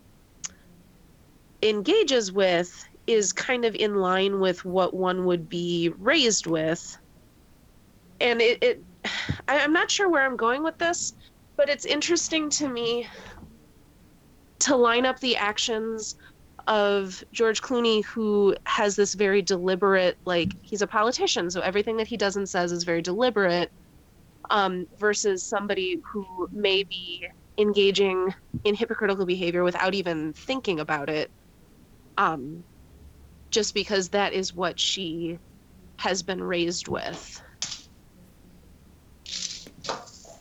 engages with is kind of in line with what one would be raised with and it, it I, i'm not sure where i'm going with this but it's interesting to me to line up the actions of George Clooney, who has this very deliberate, like he's a politician, so everything that he does and says is very deliberate, um, versus somebody who may be engaging in hypocritical behavior without even thinking about it, um, just because that is what she has been raised with.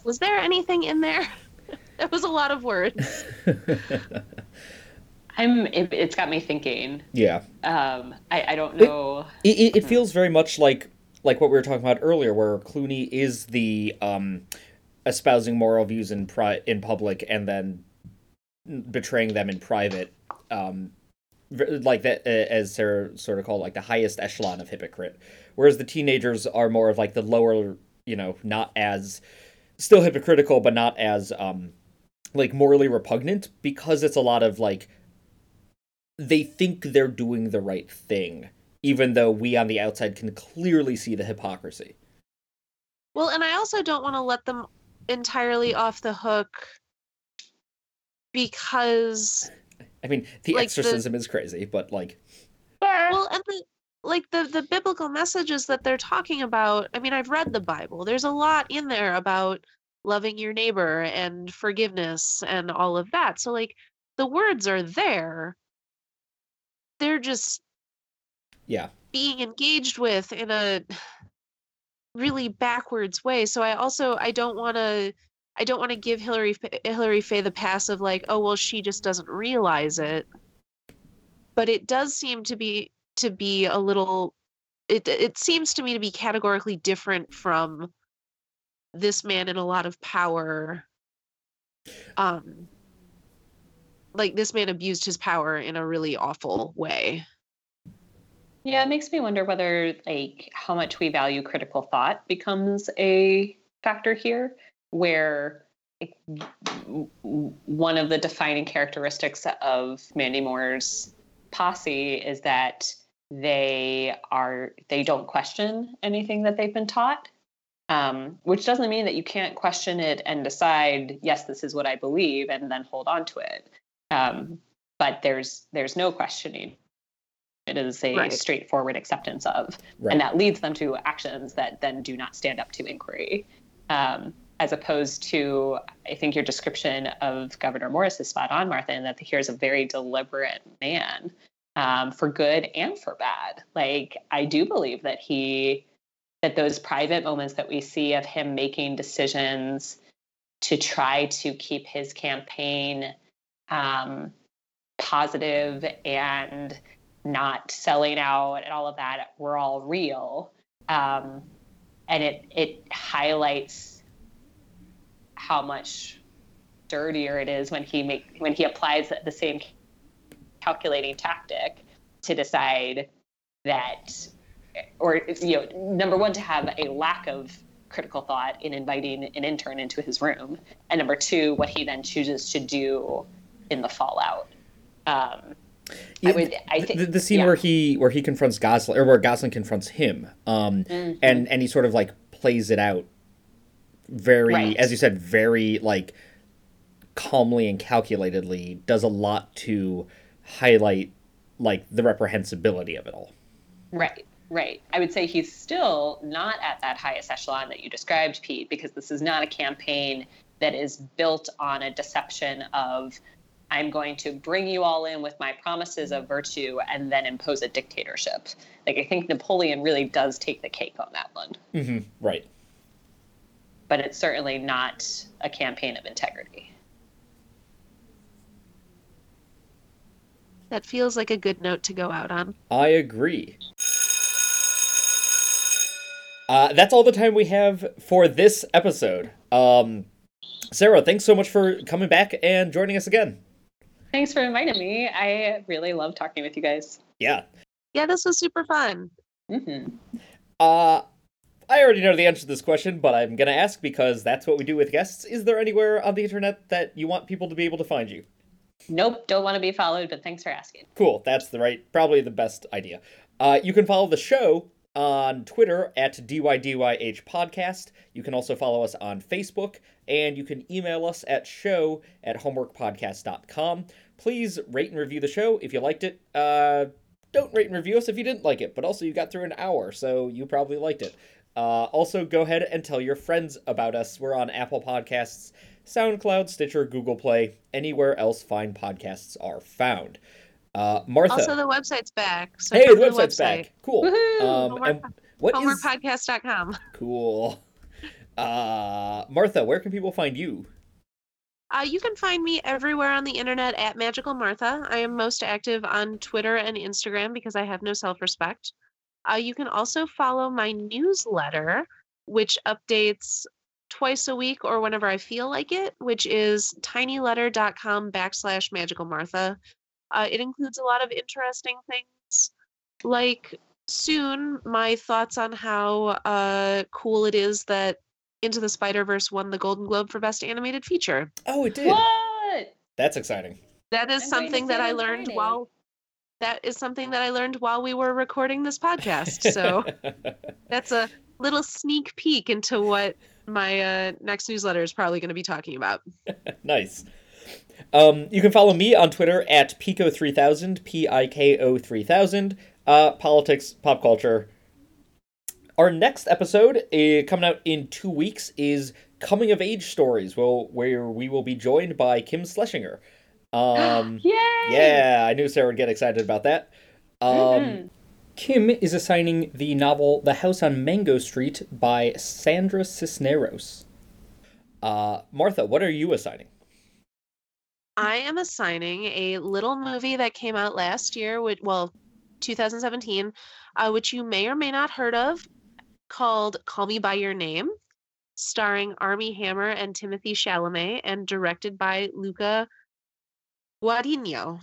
Was there anything in there? that was a lot of words. I'm. It, it's got me thinking. yeah. Um, I, I don't know. It, it, it feels very much like like what we were talking about earlier, where Clooney is the um, espousing moral views in pri- in public and then betraying them in private, um, like that uh, as Sarah sort of called like the highest echelon of hypocrite, whereas the teenagers are more of like the lower, you know, not as still hypocritical, but not as um, like morally repugnant because it's a lot of like they think they're doing the right thing even though we on the outside can clearly see the hypocrisy. Well, and I also don't want to let them entirely off the hook because I mean, the Like the- exorcism is crazy, but like, well, and the like the the biblical messages that they're talking about. I mean, I've read the Bible. There's a lot in there about loving your neighbor and forgiveness and all of that. So like the words are there. They're just yeah, being engaged with in a really backwards way. So I also I don't want to I don't want to give Hilary Hilary Faye the pass of like, oh well, she just doesn't realize it. But it does seem to be to be a little. It it seems to me to be categorically different from this man in a lot of power. Um, like this man abused his power in a really awful way. Yeah, it makes me wonder whether like how much we value critical thought becomes a factor here, where like, one of the defining characteristics of Mandy Moore's posse is that they are they don't question anything that they've been taught um, which doesn't mean that you can't question it and decide yes this is what i believe and then hold on to it um, but there's there's no questioning it is a right. straightforward acceptance of right. and that leads them to actions that then do not stand up to inquiry um, as opposed to i think your description of governor morris is spot on martha and that here's a very deliberate man um, for good and for bad. Like I do believe that he that those private moments that we see of him making decisions to try to keep his campaign um, positive and not selling out and all of that were all real. Um, and it it highlights how much dirtier it is when he make when he applies the same calculating tactic to decide that, or you know, number one, to have a lack of critical thought in inviting an intern into his room, and number two, what he then chooses to do in the fallout. Um, yeah, I would, I think, the, the, scene yeah. where he where he confronts Gosling or where Gosling confronts him, um, mm-hmm. and and he sort of like plays it out very, right. as you said, very like calmly and calculatedly. Does a lot to highlight like the reprehensibility of it all. Right, right. I would say he's still not at that highest echelon that you described, Pete, because this is not a campaign that is built on a deception of I'm going to bring you all in with my promises of virtue and then impose a dictatorship. Like I think Napoleon really does take the cake on that one. Mm-hmm. Right. But it's certainly not a campaign of integrity. That feels like a good note to go out on. I agree. Uh, that's all the time we have for this episode. Um, Sarah, thanks so much for coming back and joining us again. Thanks for inviting me. I really love talking with you guys. Yeah. Yeah, this was super fun. Mm-hmm. Uh, I already know the answer to this question, but I'm going to ask because that's what we do with guests. Is there anywhere on the internet that you want people to be able to find you? Nope, don't want to be followed, but thanks for asking. Cool. That's the right, probably the best idea. Uh, you can follow the show on Twitter at DYDYH Podcast. You can also follow us on Facebook, and you can email us at show at homeworkpodcast.com. Please rate and review the show if you liked it. Uh, don't rate and review us if you didn't like it, but also you got through an hour, so you probably liked it. Uh, also, go ahead and tell your friends about us. We're on Apple Podcasts, SoundCloud, Stitcher, Google Play, anywhere else fine podcasts are found. Uh, Martha. Also, the website's back. So hey, the website's the website. back. Cool. Um, Homework, what homeworkpodcast.com. Is... Cool. Uh, Martha, where can people find you? Uh, you can find me everywhere on the internet at Magical Martha. I am most active on Twitter and Instagram because I have no self respect. Uh, you can also follow my newsletter, which updates twice a week or whenever I feel like it, which is tinyletter.com backslash magical Martha. Uh, it includes a lot of interesting things like soon my thoughts on how uh, cool it is that Into the Spider Verse won the Golden Globe for Best Animated Feature. Oh, it did. What? That's exciting. That is I'm something that I learned Friday. while that is something that I learned while we were recording this podcast. So that's a little sneak peek into what my uh, next newsletter is probably going to be talking about. nice. Um, you can follow me on Twitter at Piko3000, P I K O 3000, Uh, politics, pop culture. Our next episode, uh, coming out in two weeks, is Coming of Age Stories, well, where we will be joined by Kim Schlesinger. Um, Yay! Yeah, I knew Sarah would get excited about that. Um, mm-hmm. Kim is assigning the novel The House on Mango Street by Sandra Cisneros. Uh, Martha, what are you assigning? I am assigning a little movie that came out last year, which, well, 2017, uh, which you may or may not have heard of, called Call Me by Your Name, starring Armie Hammer and Timothée Chalamet, and directed by Luca Guadagnino.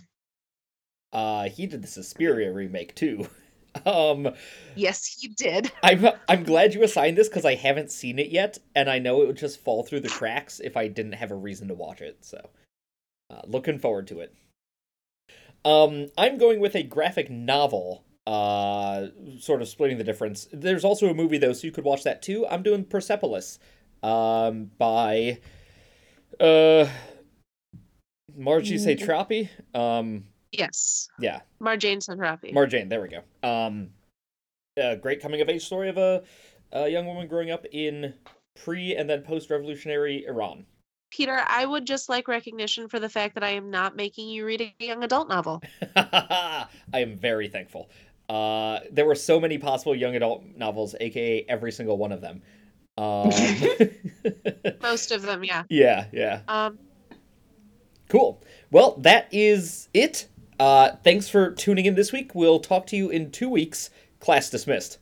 Uh, he did the Suspiria remake too. Um, yes, he did. I'm I'm glad you assigned this because I haven't seen it yet, and I know it would just fall through the cracks if I didn't have a reason to watch it. So, uh, looking forward to it. Um, I'm going with a graphic novel. Uh, sort of splitting the difference. There's also a movie though, so you could watch that too. I'm doing Persepolis, um, by uh, Margie Satrapi. Um, Yes, yeah, Marjane Satrapi. Marjane, there we go. Um, a great coming of age story of a, a young woman growing up in pre and then post revolutionary Iran. Peter, I would just like recognition for the fact that I am not making you read a young adult novel. I am very thankful. Uh, there were so many possible young adult novels, aka every single one of them. Um, Most of them, yeah. yeah, yeah. Um, Cool. Well, that is it. Uh, thanks for tuning in this week. We'll talk to you in two weeks. Class dismissed.